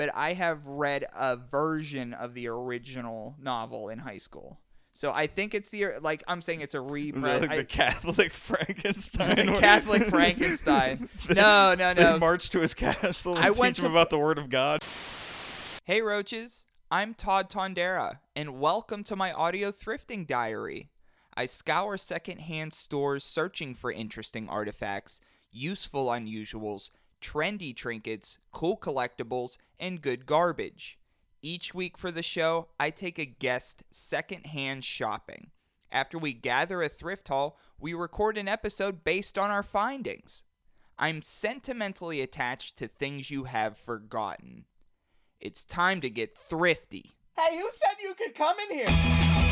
but I have read a version of the original novel in high school. So I think it's the like I'm saying it's a reprint. like I- the Catholic Frankenstein? The Catholic Frankenstein. They- No, no, no. march to his castle and I teach went him to- about the Word of God. Hey Roaches, I'm Todd Tondera, and welcome to my audio thrifting diary. I scour secondhand stores searching for interesting artifacts, useful unusuals, trendy trinkets, cool collectibles, and good garbage. Each week for the show, I take a guest secondhand shopping. After we gather a thrift haul, we record an episode based on our findings. I'm sentimentally attached to things you have forgotten. It's time to get thrifty. Hey, who said you could come in here?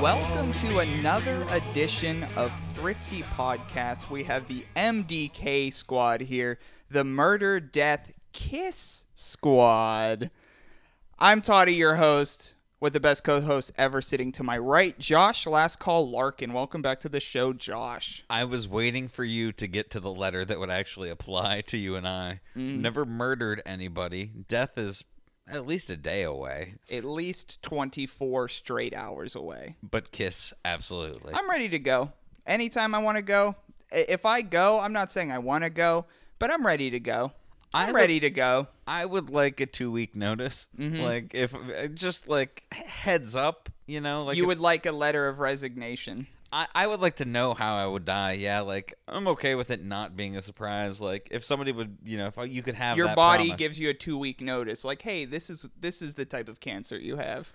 Welcome to another edition of Thrifty Podcast. We have the MDK squad here, the Murder Death Kiss squad. I'm Toddy, your host, with the best co host ever sitting to my right, Josh Last Call Larkin. Welcome back to the show, Josh. I was waiting for you to get to the letter that would actually apply to you and I. Mm. Never murdered anybody. Death is at least a day away, At least 24 straight hours away. but kiss absolutely. I'm ready to go. Anytime I want to go. I- If I go, I'm not saying I want to go, but I'm ready to go. I I'm would- ready to go. I would like a two week notice, mm-hmm. like if just like heads up, you know, like you if- would like a letter of resignation. I, I would like to know how I would die. Yeah, like I'm okay with it not being a surprise. Like if somebody would, you know, if I- you could have Your that body promise. gives you a two week notice, like, hey, this is this is the type of cancer you have.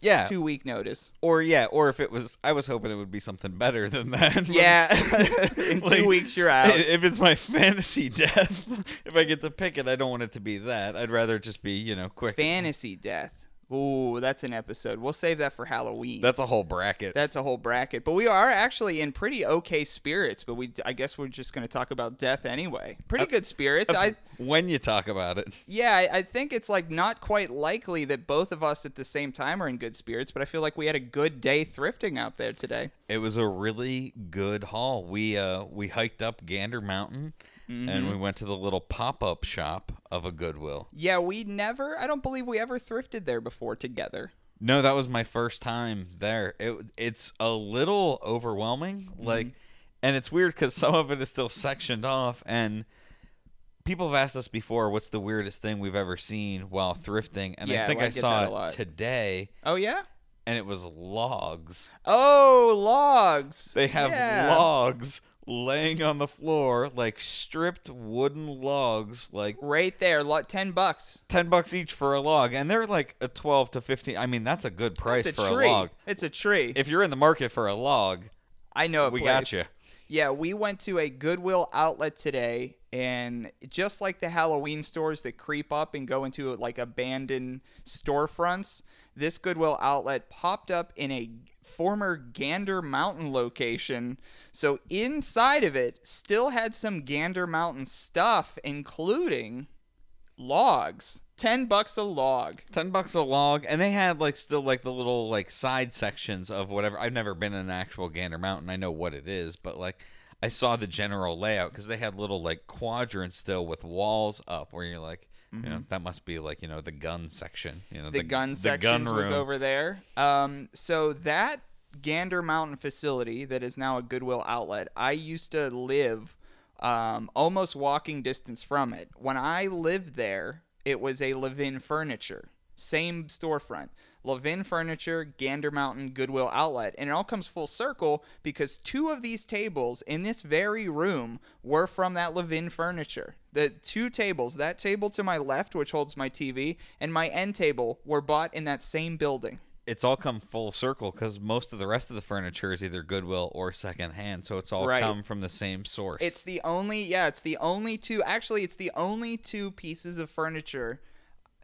yeah, Two week notice. or yeah, or if it was, I was hoping it would be something better than that. Yeah, in two Like, weeks you're out. If it's my fantasy death, if I get to pick it, I don't want it to be that. I'd rather just be, you know, quick. Fantasy death. Ooh, that's an episode. We'll save that for Halloween. That's a whole bracket. That's a whole bracket. But we are actually in pretty okay spirits. But we, I guess, we're just going to talk about death anyway. Pretty good spirits. I, when you talk about it. yeah, I, I think it's like not quite likely that both of us at the same time are in good spirits. But I feel like we had a good day thrifting out there today. It was a really good haul. We uh we hiked up Gander Mountain Mm-hmm. and we went to the little pop-up shop of a Goodwill. Yeah, we never. I don't believe we ever thrifted there before together. No, that was my first time there. It it's a little overwhelming, Mm-hmm. like, and it's weird because some of it is still sectioned off, and people have asked us before, "What's the weirdest thing we've ever seen while thrifting?" And Yeah, I think I I, saw it today, Oh yeah. and it was logs. Oh, logs. They have Yeah. logs laying on the floor, like stripped wooden logs, like right there. Lo- Ten bucks. ten bucks each for a log, and they're like a twelve to fifteen. I mean, that's a good price a for tree. a log. It's a tree. If you're in the market for a log, I know a we place. got you. Yeah, we went to a Goodwill outlet today, and just like the Halloween stores that creep up and go into like abandoned storefronts, this Goodwill outlet popped up in a former Gander Mountain location. So inside of it still had some Gander Mountain stuff, including logs. Ten bucks a log. ten bucks a log, and they had like still like the little like side sections of whatever. I've never been in an actual Gander Mountain. I know what it is, but like I saw the general layout because they had little like quadrants still with walls up where you're like. You know that must be like you know the gun section. You know Mm-hmm. the, gun section was over there. Um, so that Gander Mountain facility that is now a Goodwill outlet, I used to live um, almost walking distance from it. When I lived there, it was a Levin Furniture, same storefront. Levin Furniture, Gander Mountain, Goodwill Outlet. And it all comes full circle because two of these tables in this very room were from that Levin Furniture. The two tables, that table to my left, which holds my TV, and my end table, were bought in that same building. it's all come full circle because most of the rest of the furniture is either Goodwill or secondhand, so it's all Right. come from the same source. It's the only yeah, it's the only two actually it's the only two pieces of furniture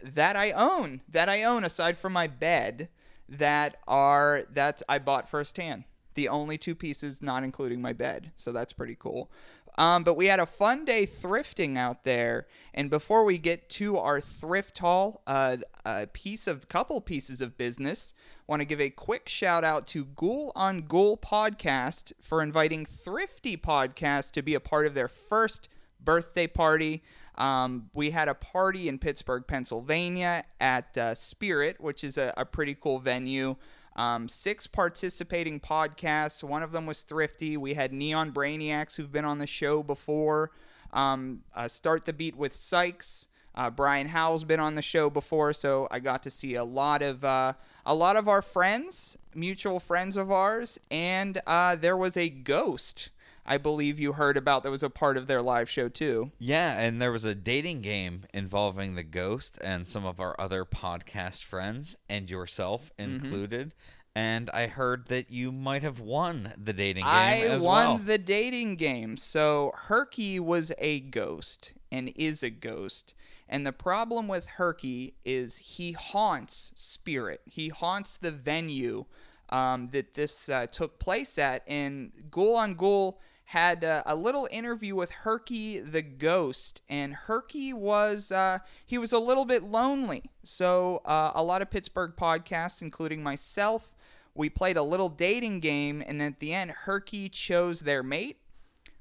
that I own that I own aside from my bed that are that I bought firsthand. The only two pieces not including my bed. So that's pretty cool. Um, but we had a fun day thrifting out there, and before we get to our thrift haul, uh, a piece of couple pieces of business. Want to give a quick shout out to Ghoul on Ghoul podcast for inviting Thrifty Podcast to be a part of their first birthday party. Um, we had a party in Pittsburgh, Pennsylvania at uh, Spirit, which is a, a pretty cool venue. Um, six participating podcasts. One of them was Thrifty. We had Neon Brainiacs who've been on the show before. Um, uh, Start the Beat with Sykes. Uh, Brian Howell's been on the show before, so I got to see a lot of uh, a lot of our friends, mutual friends of ours, and uh, there was a ghost. I believe you heard about that was a part of their live show too. yeah, and there was a dating game involving the ghost and some of our other podcast friends and yourself Mm-hmm. included. And I heard that you might have won the dating game I won well. the dating game. So Herky was a ghost and is a ghost. And the problem with Herky is he haunts spirit. He haunts the venue um, that this uh, took place at. And Ghoul on Ghoul had uh, a little interview with Herky the ghost, and Herky was uh, he was a little bit lonely. So uh, a lot of Pittsburgh podcasts, including myself, we played a little dating game, and at the end, Herky chose their mate.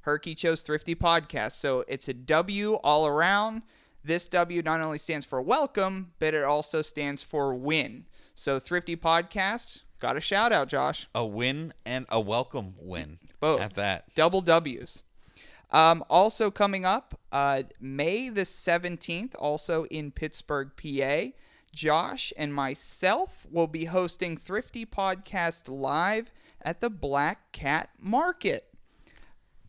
Herky chose Thrifty Podcast. So it's a W all around. This W not only stands for welcome, but it also stands for win. So Thrifty Podcast, got a shout out, Josh. a win and a welcome win. Both. At that. Double W's. Um, also coming up, uh, May the 17th, also in Pittsburgh, PA, Josh and myself will be hosting Thrifty Podcast live at the Black Cat Market.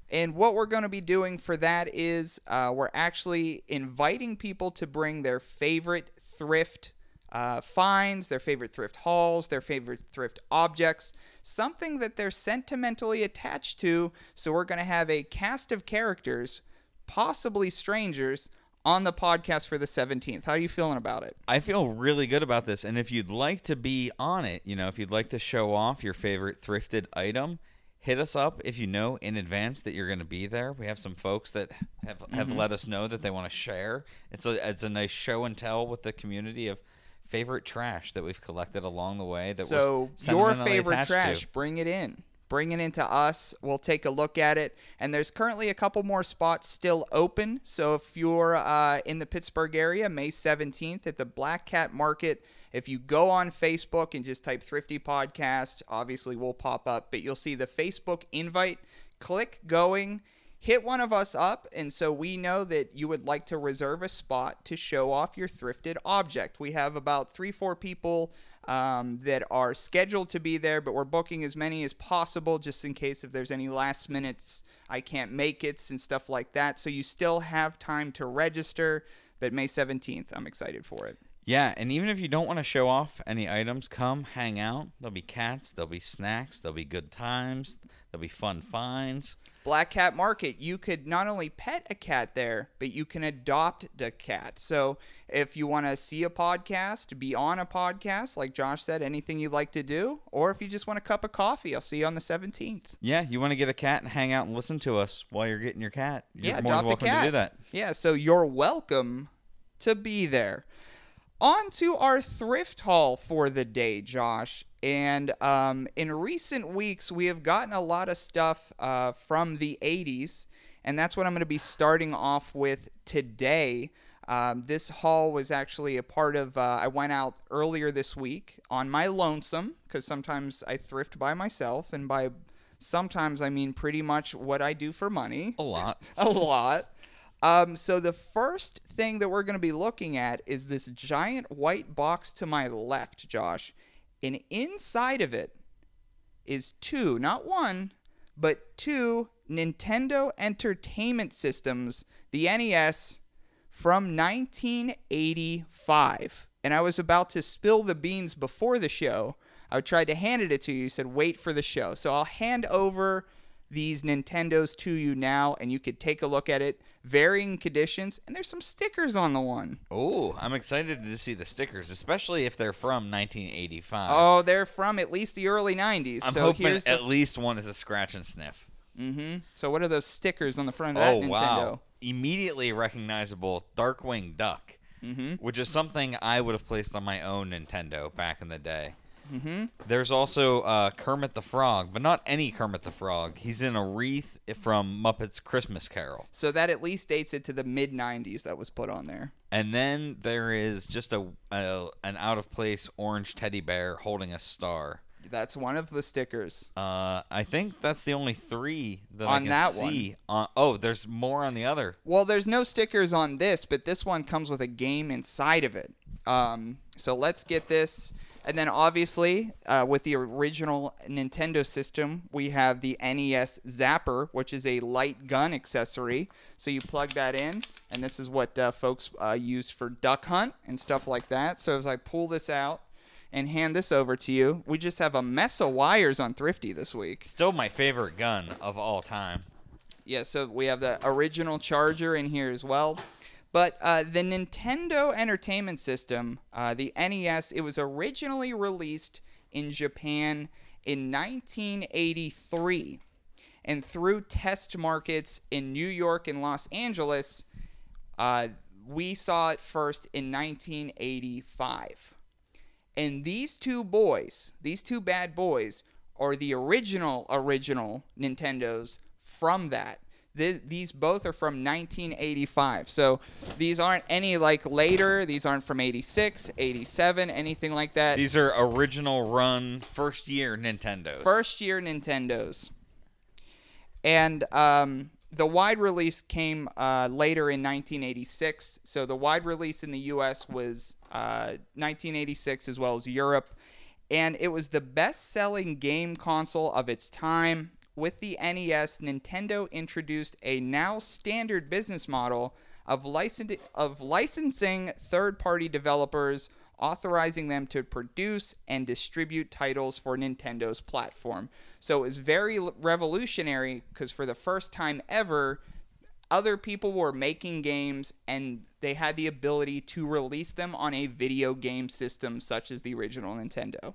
And what we're going to be doing for that is uh, we're actually inviting people to bring their favorite thrift uh, finds, their favorite thrift hauls, their favorite thrift objects, something that they're sentimentally attached to. So we're going to have a cast of characters, possibly strangers, on the podcast for the 17th. How are you feeling about it? I feel really good about this. And if you'd like to be on it, you know, if you'd like to show off your favorite thrifted item, hit us up if you know in advance that you're going to be there. We have some folks that have, have Mm-hmm. let us know that they want to share. It's a it's a nice show and tell with the community of favorite trash that we've collected along the way. That was. so your favorite trash To. bring it in bring it into us we'll take a look at it and there's currently a couple more spots still open so if you're uh, in the pittsburgh area may 17th at the black cat market if you go on facebook and just type thrifty podcast obviously we'll pop up but you'll see the facebook invite click going hit one of us up and so we know that you would like to reserve a spot to show off your thrifted object we have about three four people um, that are scheduled to be there but we're booking as many as possible just in case if there's any last minutes i can't make it and stuff like that so you still have time to register but may 17th i'm excited for it Yeah, and even if you don't want to show off any items, come hang out. There'll be cats, there'll be snacks, there'll be good times, there'll be fun finds. Black Cat Market, you could not only pet a cat there, but you can adopt the cat. So if you want to see a podcast, be on a podcast, like Josh said, anything you'd like to do, or if you just want a cup of coffee, I'll see you on the 17th. Yeah, you want to get a cat and hang out and listen to us while you're getting your cat. You're yeah, more than adopt welcome a cat. to do that. Yeah, so you're welcome to be there. On to our thrift haul for the day, Josh. And um, in recent weeks, we have gotten a lot of stuff uh, from the 80s, and that's what I'm going to be starting off with today. Um, this haul was actually a part of, uh, I went out earlier this week on my lonesome, because sometimes I thrift by myself, and by sometimes I mean pretty much what I do for money A lot. a lot. Um, so the first thing that we're going to be looking at is this giant white box to my left, Josh. And inside of it is two, not one, but two Nintendo Entertainment Systems, the NES, from 1985. And I was about to spill the beans before the show I tried to hand it to you. You said wait for the show. So I'll hand over these Nintendos to you now, and you could take a look at it. Varying conditions, and there's some stickers on the one. Oh, I'm excited to see the stickers, especially if they're from 1985. Oh, they're from at least the early '90s. I'm so hoping at the. least one is a scratch and sniff. Mm-hmm. So what are those stickers on the front of that Oh Nintendo? wow! Immediately recognizable Darkwing Duck, mm-hmm. which is something I would have placed on my own Nintendo back in the day. Mhm. There's also uh, Kermit the Frog, but not any Kermit the Frog. He's in a wreath from Muppets Christmas Carol. So that at least dates it to the mid '90s that was put on there. And then there is just a, a an out of place orange teddy bear holding a star. That's one of the stickers. Uh, I think that's the only three that I On can that one. see. On, oh, there's more on the other. Well, there's no stickers on this, but this one comes with a game inside of it. Um, so let's get this. And then obviously, uh, with the original Nintendo system, we have the NES Zapper, which is a light gun accessory. So you plug that in, and this is what uh, folks uh, use for duck hunt and stuff like that. So as I pull this out and hand this over to you, we just have a mess of wires on Thrifty this week. Still my favorite gun of all time. Yeah, so we have the original charger in here as well. But uh, the Nintendo Entertainment System, uh, the NES, it was originally released in Japan in 1983. And through test markets in New York and Los Angeles, uh, we saw it first in 1985. And these two boys, these two bad boys, are the original, original Nintendos from that. Th- these both are from 1985. So these aren't any like later. These aren't from 86, 87, anything like that. These are original run first year Nintendos. First year Nintendos. And um, the wide release came uh, later in 1986. So the wide release in the US was uh, 1986 as well as Europe. And it was the best selling game console of its time. With the NES, Nintendo introduced a now standard business model of, licen- of licensing third party developers authorizing them to produce and distribute titles for Nintendo's platform. So it was very revolutionary because for the first time ever, other people were making games and they had the ability to release them on a video game system such as the original Nintendo.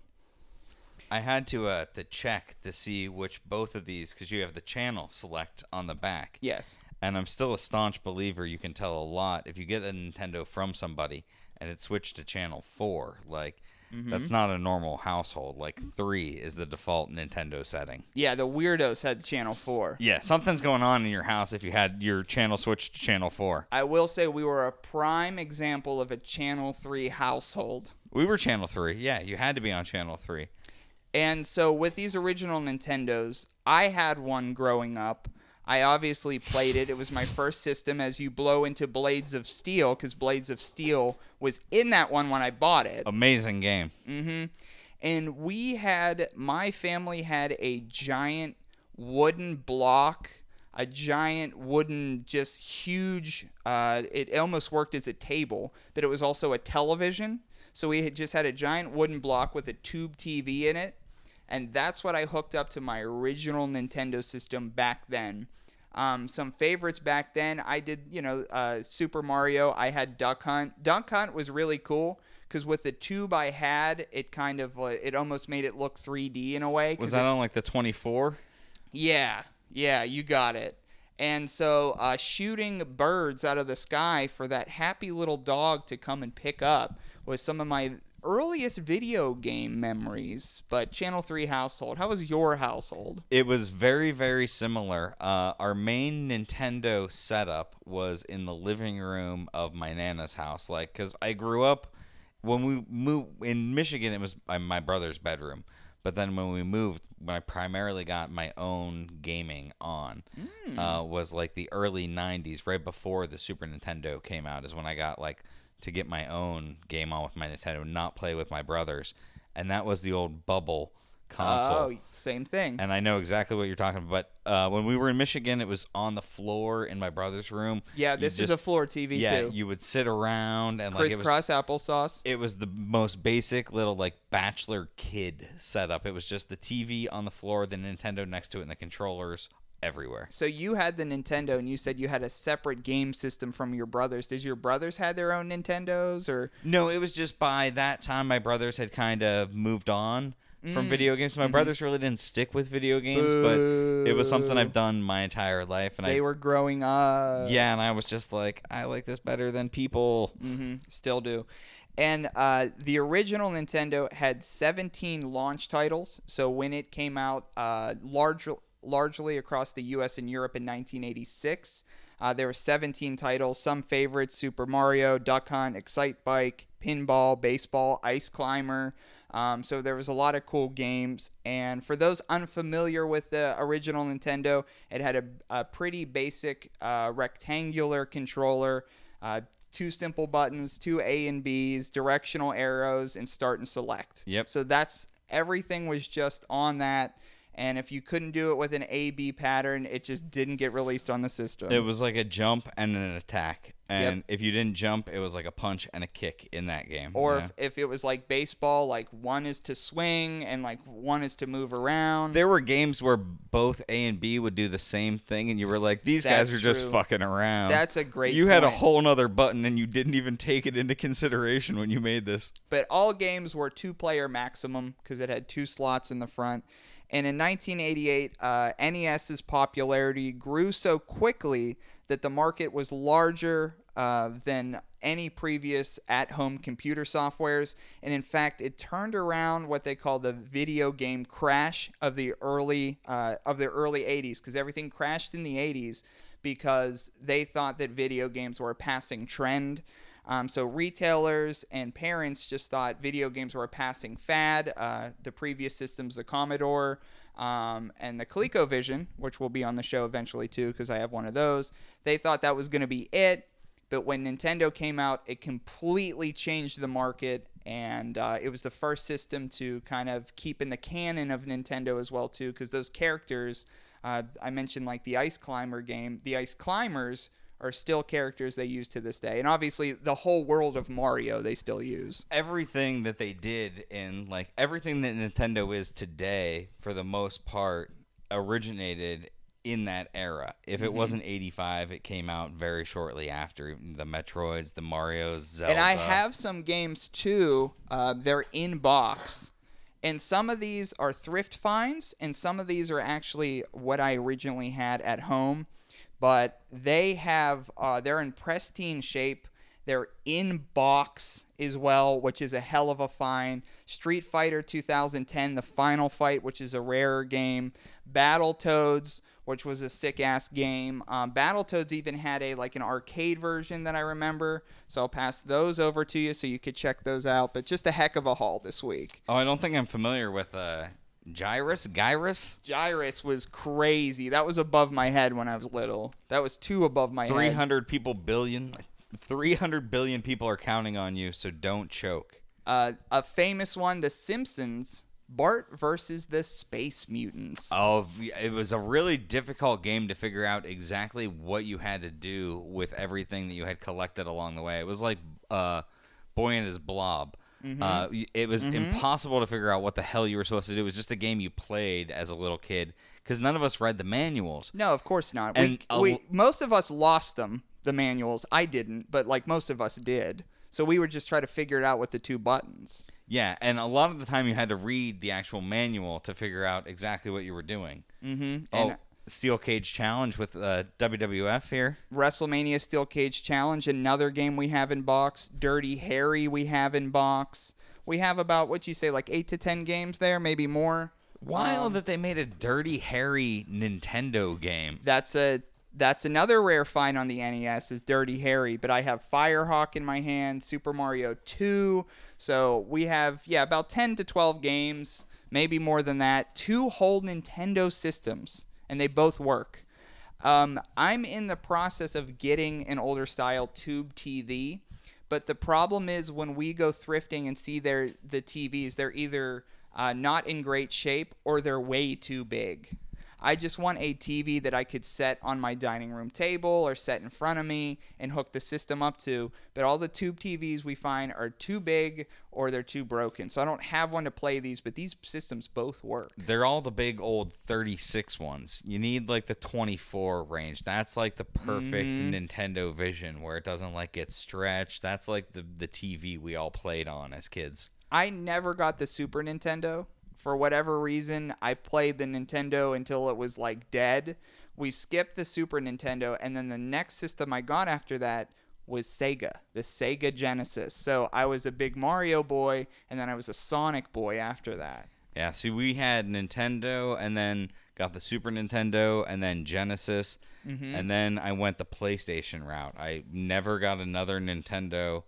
I had to uh, to check to see which both of these because you have the channel select on the back. Yes. And I'm still a staunch believer you can tell a lot if you get a Nintendo from somebody and it switched to channel 4. Like Mm-hmm. that's not a normal household. Like 3 is the default Nintendo setting. Yeah, the weirdos had channel 4. Yeah, something's going on in your house if you had your channel switched to channel 4. I will say we were a prime example of a channel 3 household. We were channel 3. Yeah, you had to be on channel 3. And so with these original Nintendos, I had one growing up. I obviously played it. It was my first system as you blow into Blades of Steel because Blades of Steel was in that one when I bought it. Amazing game. hmm And we had my family had a giant wooden block, a giant wooden, just huge. Uh, it almost worked as a table, but it was also a television. So we had just had a giant wooden block with a tube TV in it, and that's what I hooked up to my original Nintendo system back then. Um, some favorites back then, I did, you know, uh, Super Mario. I had Duck Hunt. Duck Hunt was really cool because with the tube I had, it kind of, uh, it almost made it look 3D in a way. Was it- that on like the 24? yeah, yeah, you got it. And so, uh, shooting birds out of the sky for that happy little dog to come and pick up was some of my earliest video game memories. But Channel 3 household, how was your household? It was very, very similar. Uh, our main Nintendo setup was in the living room of my nana's house. Like, because I grew up when we moved in Michigan, it was my- my brother's bedroom. But then when we moved, when I primarily got my own gaming on, uh, was like the early '90s, right before the Super Nintendo came out. Is when I got like to get my own game on with my Nintendo, not play with my brothers, and that was the old bubble console. Oh, same thing. and I know exactly what you're talking about. But uh, when we were in Michigan, it was on the floor in my brother's room. yeah, this is a floor TV yeah. too. You would sit around and like it Crisscross applesauce. it was the most basic little like bachelor kid setup. It was just the TV on the floor, the Nintendo next to it, and the controllers everywhere. So you had the Nintendo, and you said you had a separate game system from your brothers. Did your brothers had their own Nintendos, or No, it was just by that time my brothers had kind of moved on from Mm. video games. My Mm-hmm. brothers really didn't stick with video games, but it was something I've done my entire life, and they I were growing up? yeah, and I was just like, I like this better than people. hmm Still do. And uh, the original Nintendo had 17 launch titles. So when it came out, uh, large, largely across the U.S. and Europe in 1986, uh, there were 17 titles. Some favorites: Super Mario, Duck Hunt, Excite Bike, Pinball, Baseball, Ice Climber. Um, so there was a lot of cool games. And for those unfamiliar with the original Nintendo, it had a, a pretty basic uh, rectangular controller. Uh, two simple buttons, two A and B's, directional arrows, and start and select. Yep. So that's everything was just on that. And if you couldn't do it with an A B pattern, it just didn't get released on the system. It was like a jump and an attack, and Yep. if you didn't jump, it was like a punch and a kick in that game. or yeah. if, if it was like baseball, like one is to swing and like one is to move around. there were games where both A and B would do the same thing, and you were like, "These guys That's are just fucking around." That's a great You had a whole nother button, and you didn't even take it into consideration when you made this. but all games were two player maximum because it had two slots in the front. And in 1988, uh, NES's popularity grew so quickly that the market was larger uh, than any previous at home computer softwares. And in fact, it turned around what they call the video game crash of the early, uh, of the early 80s because everything crashed in the 80s because they thought that video games were a passing trend. Um, so retailers and parents just thought video games were a passing fad. Uh, the previous systems, the Commodore um, and the ColecoVision, which will be on the show eventually too, because I have one of those, they thought that was going to be it. But when Nintendo came out, it completely changed the market, and uh, it was the first system to kind of keep in the canon of Nintendo as well too, because those characters, uh, I mentioned like the Ice Climber game, the Ice Climbers are still characters they use to this day. And obviously, the whole world of Mario they still use. Everything that they did in like everything that Nintendo is today, for the most part, originated in that era. If Mm-hmm. it wasn't 85, it came out very shortly after the Metroids, the Mario's, Zelda. And I have some games too. Uh, they're in box. And some of these are thrift finds, and some of these are actually what I originally had at home. But they have, uh, they're in pristine shape. They're in box as well, which is a hell of a find. Street Fighter 2010, the final fight, which is a rarer game. Battletoads, which was a sick ass game. Um, Battletoads even had a like an arcade version that I remember, so I'll pass those over to you so you could check those out. But just a heck of a haul this week. Oh, I don't think I'm familiar with uh, Gyruss. Gyruss. Gyruss was crazy. That was above my head when I was little. That was two above my 300 head. hundred people billion. Three hundred billion people are counting on you, so don't choke. Uh, a famous one, The Simpsons. Bart versus the Space Mutants. Oh, it was a really difficult game to figure out exactly what you had to do with everything that you had collected along the way. It was like uh, Boy and his Blob. Mm-hmm. Uh, it was impossible to figure out what the hell you were supposed to do. It was just a game you played as a little kid because none of us read the manuals. No, of course not. And we, we most of us lost them, the manuals. I didn't, but like most of us did. So we would just try to figure it out with the two buttons. Yeah, and a lot of the time you had to read the actual manual to figure out exactly what you were doing. Mm-hmm. Oh, And Steel Cage Challenge with uh, WWF here. WrestleMania Steel Cage Challenge, another game we have in box. Dirty Harry we have in box. We have about what you say, like eight to ten games there, maybe more. Wild Um, that they made a Dirty Harry Nintendo game. That's a that's another rare find on the NES is Dirty Harry, but I have Firehawk in my hand, Super Mario 2. So we have yeah, about 10 to 12 games, maybe more than that, two whole Nintendo systems and they both work. Um, I'm in the process of getting an older style tube TV, but the problem is when we go thrifting and see their the TVs, they're either uh, not in great shape, or they're way too big. I just want a TV that I could set on my dining room table or set in front of me and hook the system up to. But all the tube TVs we find are too big or they're too broken. So I don't have one to play these, but these systems both work. They're all the big old 36 ones. You need like the 24 range. That's like the perfect Mm-hmm. Nintendo Vision where it doesn't like get stretched. That's like the the TV we all played on as kids. I never got the Super Nintendo. For whatever reason, I played the Nintendo until it was like dead. We skipped the Super Nintendo, and then the next system I got after that was Sega, the Sega Genesis. So I was a big Mario boy, and then I was a Sonic boy after that. Yeah, see, we had Nintendo and then got the Super Nintendo and then Genesis. Mm-hmm. And then I went the PlayStation route. I never got another Nintendo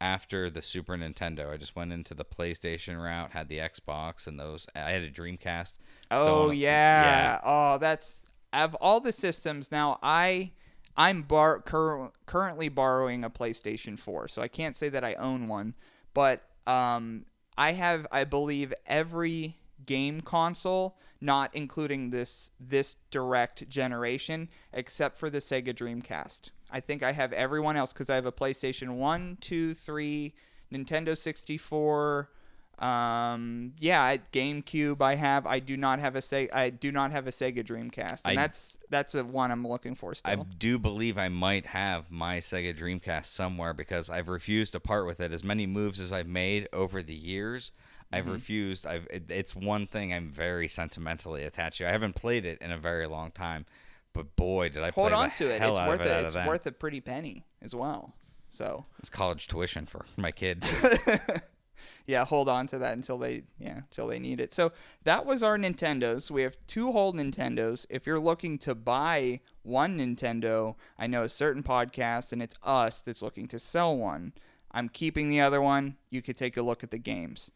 after the Super Nintendo. I just went into the PlayStation route, had the Xbox and those. I had a Dreamcast. Oh a- yeah. Oh, that's of all the systems. Now I I'm bar cur- currently borrowing a PlayStation 4, so I can't say that I own one, but um I have I believe every game console not including this this direct generation except for the Sega Dreamcast. I think I have everyone else cuz I have a PlayStation 1, 2, 3, Nintendo 64, um, yeah, GameCube. I have. I do not have a Sega. I do not have a Sega Dreamcast, and I- that's that's a one I'm looking for Still, I do believe I might have my Sega Dreamcast somewhere because I've refused to part with it. As many moves as I've made over the years, I've Mm-hmm. refused. I've it, it's one thing I'm very sentimentally attached to. I haven't played it in a very long time, but boy, did I Hold on the to it. It's worth it. it. It's worth a pretty penny as well. So It's college tuition for my kid. yeah, hold on to that until they yeah until they need it. So that was our Nintendos. We have two whole Nintendos. If you're looking to buy one Nintendo, I know a certain podcast, and it's us that's looking to sell one. I'm keeping the other one. You could take a look at the games.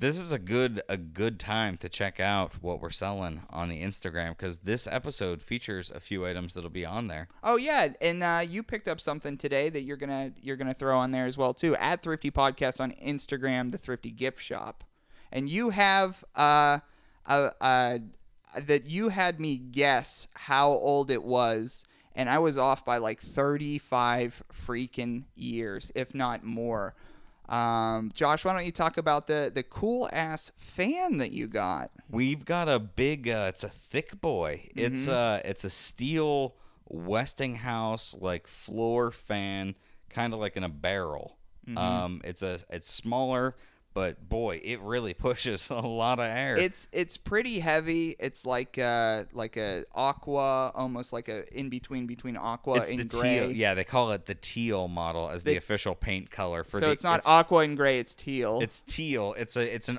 This is a good a good time to check out what we're selling on the Instagram because this episode features a few items that'll be on there. Oh yeah, and uh, you picked up something today that you're gonna you're gonna throw on there as well too. At Thrifty Podcast on Instagram, the Thrifty Gift Shop, and you have uh, uh, that you had me guess how old it was, and I was off by like 35 freaking years, if not more. Um, Josh, why don't you talk about the the cool ass fan that you got? We've got a big. Uh, it's a thick boy. It's Mm-hmm. uh, it's a steel Westinghouse like floor fan, kind of like in a barrel. Mm-hmm. Um, it's a it's smaller, but boy, it really pushes a lot of air. It's it's pretty heavy. It's like uh like a aqua, almost like a in between between aqua It's and the gray. teal. Yeah, they call it the teal model as the They- official paint color for so the. it's not aqua and gray. It's teal. It's teal. It's a it's an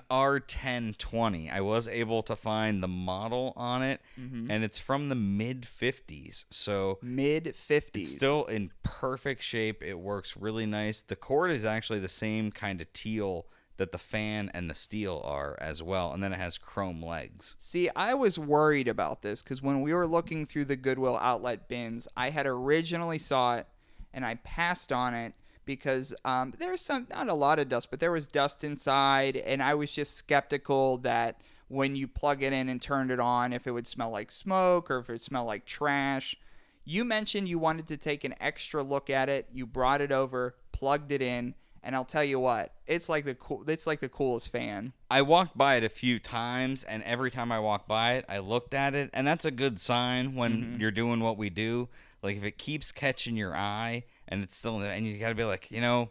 R1020. I was able to find the model on it, Mm-hmm. and it's from the mid 50s. So mid fifties. it's still in perfect shape. It works really nice. The cord is actually the same kind of teal that the fan and the steel are as well, and then it has chrome legs. See, I was worried about this because when we were looking through the Goodwill outlet bins, I had originally saw it and I passed on it because um, there's some not a lot of dust, but there was dust inside, and I was just skeptical that when you plug it in and turned it on, if it would smell like smoke or if it would smell like trash. You mentioned you wanted to take an extra look at it. You brought it over, plugged it in, and I'll tell you what, it's like the cool, it's like the coolest fan. I walked by it a few times, and every time I walked by it, I looked at it, and that's a good sign when Mm-hmm. you're doing what we do. Like if it keeps catching your eye, and it's still, and you got to be like, you know,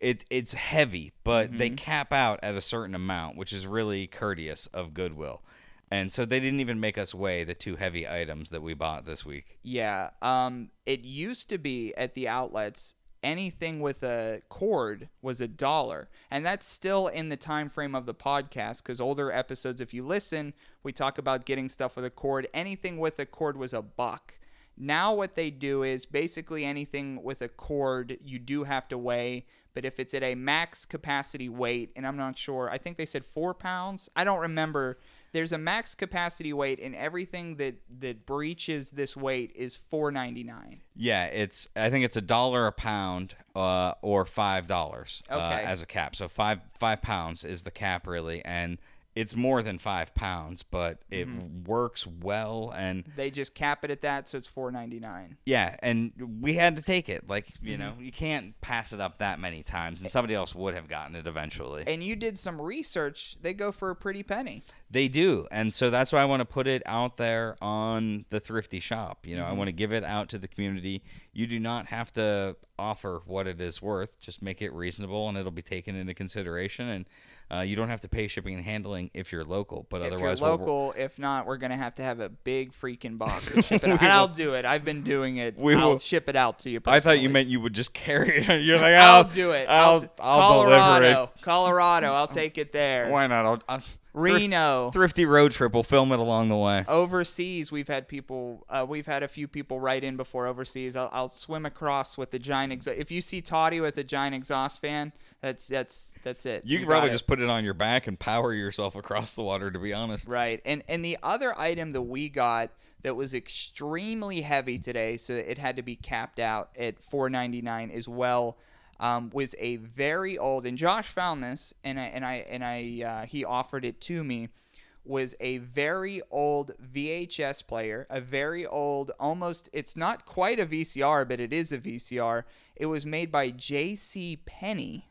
it it's heavy, but they Mm-hmm. cap out at a certain amount, which is really courteous of Goodwill. And so they didn't even make us weigh the two heavy items that we bought this week. Yeah. Um, it used to be at the outlets anything with a cord was a dollar, and that's still in the time frame of the podcast. Because older episodes, if you listen, we talk about getting stuff with a cord. Anything with a cord was a buck. Now what they do is basically anything with a cord you do have to weigh, but if it's at a max capacity weight, and I'm not sure, I think they said four pounds. I don't remember. There's a max capacity weight, and everything that that breaches this weight is four ninety nine. Yeah, it's I think it's a dollar a pound, uh, or five dollars uh, as a cap. So five five pounds is the cap really, and it's more than five pounds, but it Mm-hmm. works well and They just cap it at that, so it's four ninety nine. yeah, and we had to take it. Like Mm-hmm. you know, you can't pass it up that many times, and somebody else would have gotten it eventually. And you did some research. They go for a pretty penny. They do, and so that's why I want to put it out there on the thrifty shop. You know, I Mm-hmm. want to give it out to the community. You do not have to offer what it is worth; just make it reasonable, and it'll be taken into consideration. And uh, you don't have to pay shipping and handling if you're local. But if you're otherwise, we'll- local, if not, we're gonna have to have a big freaking box and ship it. And I'll do it. I've been doing it. We I'll will- ship it out to you. I thought you meant you would just carry it. You're like, I'll I'll, do it. I'll, I'll, deliver Colorado, it. Colorado. I'll take it there. Why not? I'll, I'll, thrift- Reno. thrifty road trip. We'll film it along the way. Overseas, we've had people. Uh, we've had a few people write in before overseas. I'll, I'll swim across with the giant exhaust. If you see Toddy with a giant exhaust fan, that's that's that's it. You could got probably it. just put it on your back and power yourself across the water. To be honest. Right. And and the other item that we got that was extremely heavy today, so it had to be capped out at 4.99 as well. Um, was a very old, and Josh found this, and I and I and I uh, he offered it to me. Was a very old VHS player, a very old, almost. It's not quite a VCR, but it is a VCR. It was made by J.C. Penney.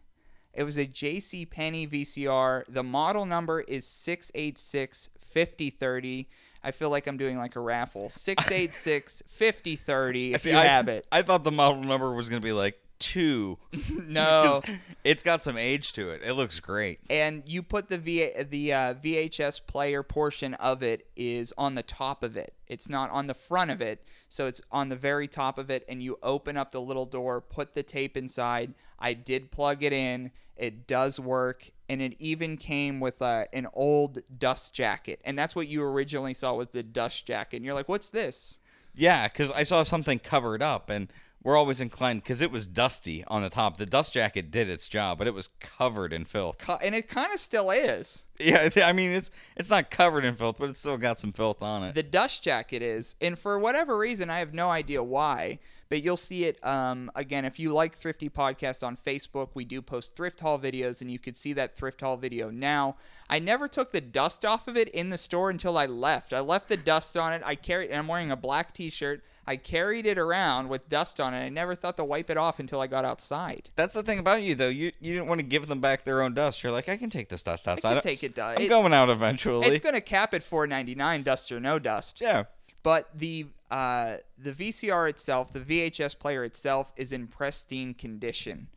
It was a J.C. Penney VCR. The model number is 686 5030. I feel like I'm doing like a raffle. 686 5030 if See, you I, have it. I thought the model number was gonna be like two. no, it's got some age to it. It looks great. And you put the v- the uh, VHS player portion of it is on the top of it. It's not on the front of it, so it's on the very top of it. And you open up the little door, put the tape inside. I did plug it in. It does work, and it even came with uh, an old dust jacket. And that's what you originally saw was the dust jacket. And you're like, "What's this?" Yeah, because I saw something covered up, and we're always inclined because it was dusty on the top. The dust jacket did its job, but it was covered in filth. Co- And it kind of still is. Yeah, I mean it's it's not covered in filth, but it's still got some filth on it. The dust jacket is, and for whatever reason, I have no idea why, but you'll see it um, again if you like Thrifty Podcast on Facebook. We do post thrift haul videos, and you could see that thrift haul video now. I never took the dust off of it in the store until I left. I left the dust on it. I carried, and I'm wearing a black T-shirt. I carried it around with dust on it. I never thought to wipe it off until I got outside. That's the thing about you, though. You you didn't want to give them back their own dust. You're like, I can take this dust I outside. can take it. Dust. I'm it- going out eventually. It's gonna cap at 4.99, dust or no dust. yeah. But the uh, the VCR itself, the VHS player itself, is in pristine condition.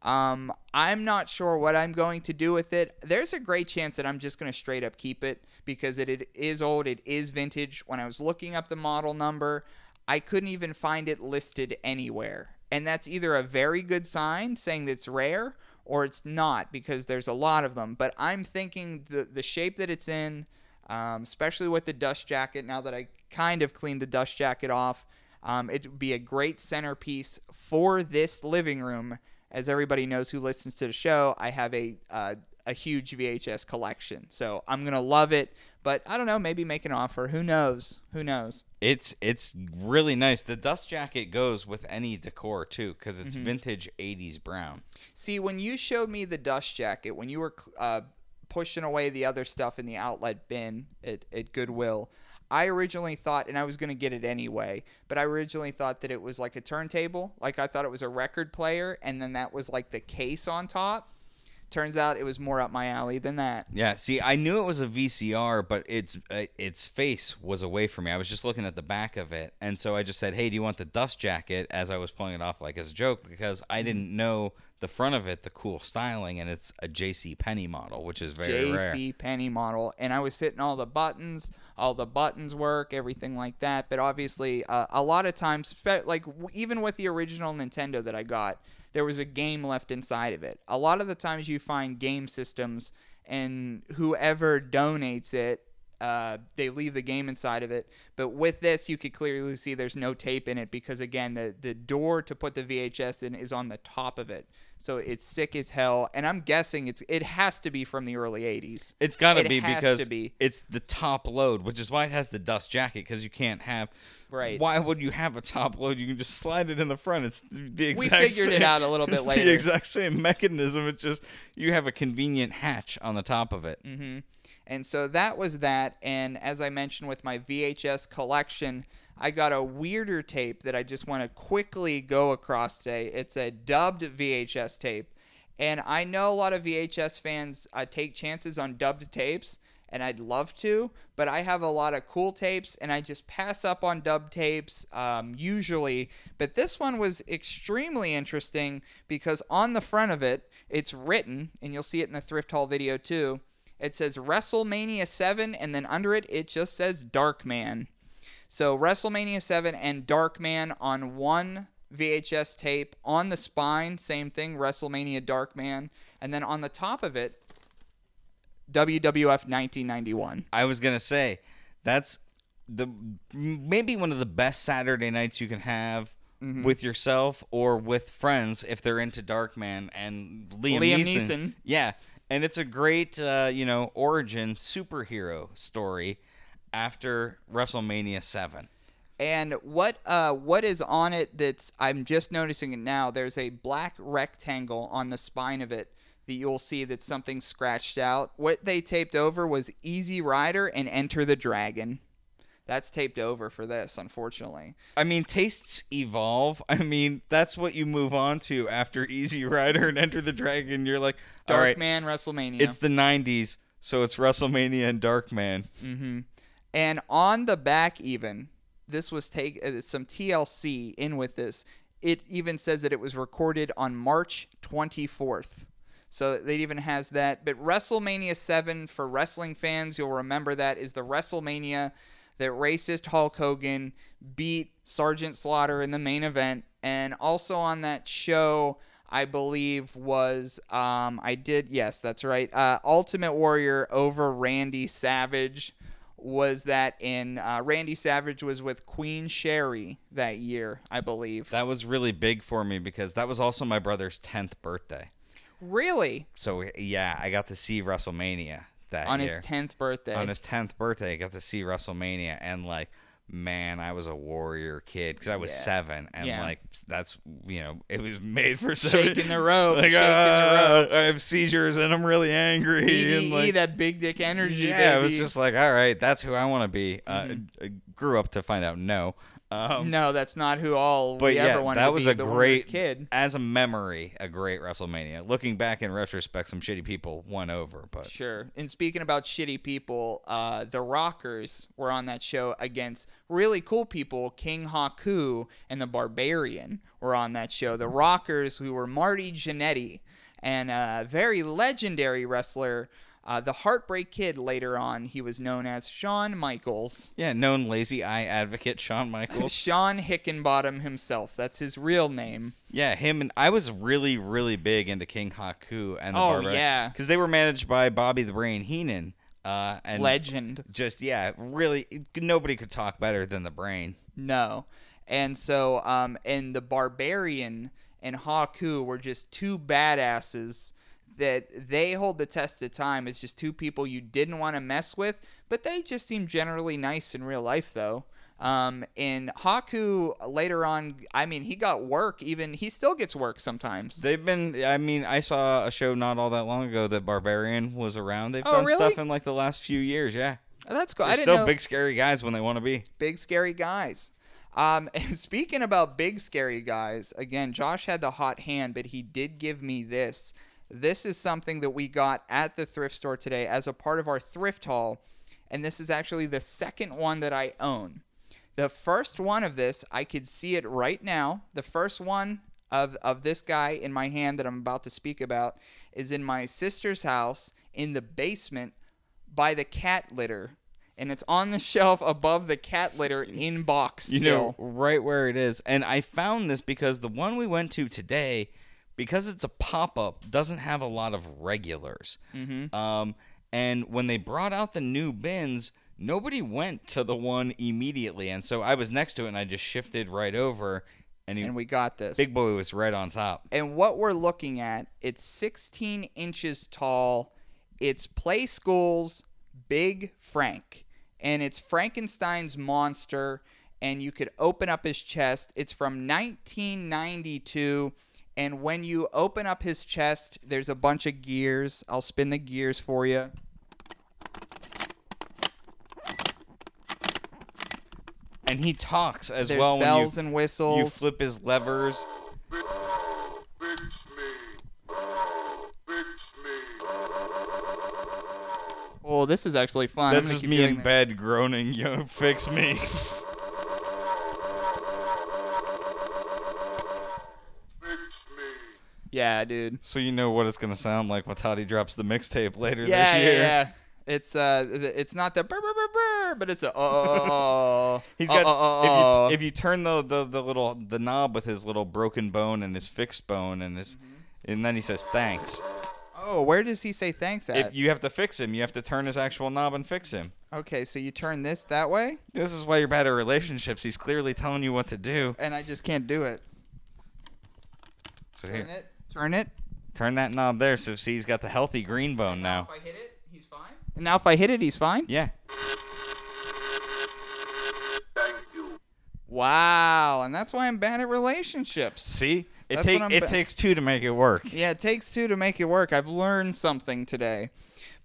Um, I'm not sure what I'm going to do with it. There's a great chance that I'm just going to straight up keep it because it, it is old, it is vintage. When I was looking up the model number, I couldn't even find it listed anywhere. And that's either a very good sign saying that it's rare or it's not because there's a lot of them. But I'm thinking the, the shape that it's in, um, especially with the dust jacket, now that I kind of cleaned the dust jacket off, um, it would be a great centerpiece for this living room. As everybody knows who listens to the show, I have a uh, a huge VHS collection, so I'm gonna love it. But I don't know, maybe make an offer. Who knows? Who knows? It's it's really nice. The dust jacket goes with any decor too, because Mm-hmm. it's vintage '80s brown. See, when you showed me the dust jacket, when you were uh, pushing away the other stuff in the outlet bin at, at Goodwill, I originally thought, and I was going to get it anyway, but I originally thought that it was like a turntable. Like I thought it was a record player, and then that was like the case on top. Turns out it was more up my alley than that. Yeah, see, I knew it was a VCR, but its uh, its face was away from me. I was just looking at the back of it, and so I just said, "Hey, do you want the dust jacket?" As I was pulling it off, like as a joke, because I didn't know the front of it, the cool styling, and it's a J.C. Penney model, which is very rare. JC Penney model, and I was hitting all the buttons, all the buttons work, everything like that. But obviously, uh, a lot of times, like even with the original Nintendo that I got, there was a game left inside of it. A lot of the times, you find game systems, and whoever donates it uh, they leave the game inside of it. But with this, you could clearly see there's no tape in it because again, the the door to put the VHS in is on the top of it, so it's sick as hell. And I'm guessing it's it has to be from the early '80s. It's got to It be because be. it's the top load, which is why it has the dust jacket because you can't have. Right. Why would you have a top load? You can just slide it in the front. It's the the We exact. figured it same- out a little bit it's later. The exact same mechanism. It's just you have a convenient hatch on the top of it. Mm-hmm. And so that was that. And as I mentioned with my VHS collection, I got a weirder tape that I just want to quickly go across today. It's a dubbed VHS tape. And I know a lot of VHS fans uh, take chances on dubbed tapes, and I'd love to, but I have a lot of cool tapes, and I just pass up on dubbed tapes um, usually. But this one was extremely interesting because on the front of it, it's written, and you'll see it in the Thrift Haul video too. It says WrestleMania 7, and then under it, it just says Darkman. So WrestleMania 7 and Darkman on one VHS tape. On the spine, same thing, WrestleMania Darkman. And then on the top of it, WWF 1991. I was gonna say that's the maybe one of the best Saturday nights you can have Mm-hmm. with yourself or with friends if they're into Darkman and Liam, Liam Neeson. Neeson. Yeah, and it's a great uh, you know origin superhero story after WrestleMania Seven. And what uh, what is on it that's I'm just noticing it now. There's a black rectangle on the spine of it that you'll see that something scratched out. What they taped over was Easy Rider and Enter the Dragon. That's taped over for this, unfortunately. I mean, tastes evolve. I mean, that's what you move on to after Easy Rider and Enter the Dragon. You're like, Dark right, Man WrestleMania. it's the '90s, so it's WrestleMania and Darkman. Mm-hmm. And on the back, even this was take uh, some TLC in with this. It even says that it was recorded on March 24th. So it even has that. But WrestleMania 7 for wrestling fans, you'll remember that is the WrestleMania that racist Hulk Hogan beat Sergeant Slaughter in the main event. And also on that show, I believe was um, I did yes, that's right. Uh, Ultimate Warrior over Randy Savage was that in uh, Randy Savage was with Queen Sherri that year, I believe. That was really big for me because that was also my brother's 10th birthday. really So yeah, I got to see WrestleMania that on year. his 10th birthday. on his 10th birthday, I got to see WrestleMania and like man, I was a warrior kid because I was Yeah. seven, and Yeah. like that's you know it was made for seven. Shaking the rope. like shaking the "Ah, ropes." I have seizures and I'm really angry, and EDE, like that big dick energy. yeah, it was just like all right, that's who I want to be. Uh, Mm-hmm. I grew up to find out no. Um, no, that's not who all but we yeah, ever wanted that to was be, a when we were great kid. as a memory, a great WrestleMania. Looking back in retrospect, some shitty people won over, but Sure. And speaking about shitty people, uh, the Rockers were on that show against really cool people. King Haku and the Barbarian were on that show. The Rockers, who were Marty Jannetty and a very legendary wrestler. Uh, the Heartbreak Kid later on, he was known as Shawn Michaels. yeah, known lazy eye advocate Shawn Michaels. Shawn Hickenbottom himself. That's his real name. Yeah, him and I was really, really big into King Haku and the Oh, Barbarian. yeah. because they were managed by Bobby the Brain Heenan. Uh, and Legend. Just yeah, really, nobody could talk better than the Brain. No. And so, um, and the Barbarian and Haku were just two badasses that they hold the test of time as just two people you didn't want to mess with, but they just seem generally nice in real life, though. Um, and Haku later on, I mean, he got work. Even he still gets work sometimes. They've been. I mean, I saw a show not all that long ago that Barbarian was around. They've Oh, done really? stuff in like the last few years. Yeah, Oh, that's cool. they're I didn't still know. big scary guys when they want to be. big scary guys. Um, and speaking about big scary guys, again, Josh had the hot hand, but he did give me this. This is something that we got at the thrift store today as a part of our thrift haul, and this is actually the second one that I own. The first one of this, I could see it right now. The first one of, of this guy in my hand that I'm about to speak about is in my sister's house in the basement by the cat litter. And it's on the shelf above the cat litter in box You still. know, right where it is. And I found this because the one we went to today, because it's a pop up, doesn't have a lot of regulars. Mm-hmm. Um, and when they brought out the new bins, nobody went to the one immediately, and so I was next to it, and I just shifted right over, and, he, and we got this. Big Boy was right on top. And what we're looking at, it's 16 inches tall. It's Playskool's Big Frank. And it's Frankenstein's monster. And you could open up his chest. It's from 1992. And when you open up his chest, there's a bunch of gears. I'll spin the gears for you. And he talks as There's well bells when and whistles. you flip his levers. oh, this is actually fun. That's just me in that. bed groaning, yo, fix me. Yeah, dude. so you know what it's gonna sound like when Toddy drops the mixtape later Yeah, this year. yeah, yeah. It's uh, it's not the brr, brr, brr, brr, but it's a oh. He's got oh, oh, if you if you turn the, the the little the knob with his little broken bone and his fixed bone and his Mm-hmm. and then he says thanks. oh, where does he say thanks at? If you have to fix him, you have to turn his actual knob and fix him. okay, so you turn this that way, This is why you're bad at relationships. He's clearly telling you what to do. and I just can't do it. So here, it. Turn it. turn that knob there. So see, he's got the healthy green bone now. if I hit it, he's fine. And now if I hit it, he's fine. Yeah. Wow, and that's why I'm bad at relationships. See, it That's take what I'm it ba- takes two to make it work. Yeah, it takes two to make it work. I've learned something today.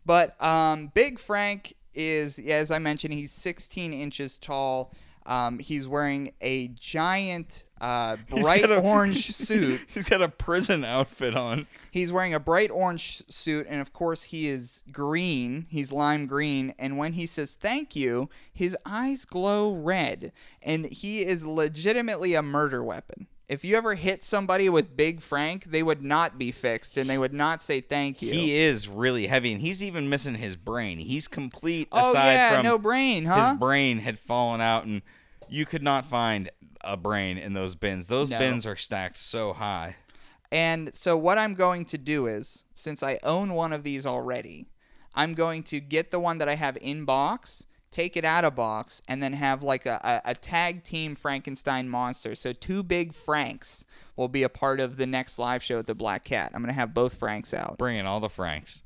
But um, Big Frank is, as I mentioned, he's 16 inches tall. Um, he's wearing a giant uh, bright a- orange suit. He's got a prison outfit on. He's wearing a bright orange suit, and of course, he is green. He's lime green. And when he says thank you, his eyes glow red. And he is legitimately a murder weapon. If you ever hit somebody with Big Frank, they would not be fixed and they would not say thank you. He is really heavy, and he's even missing his brain. He's complete oh, aside yeah, from no brain, huh? his brain had fallen out, and you could not find a brain in those bins. Those No. bins are stacked so high. And so what I'm going to do is, since I own one of these already, I'm going to get the one that I have in box, take it out of box, and then have like a, a, a tag team Frankenstein monster. So two big Franks will be a part of the next live show at the Black Cat. I'm gonna have both Franks out. Bring in all the Franks.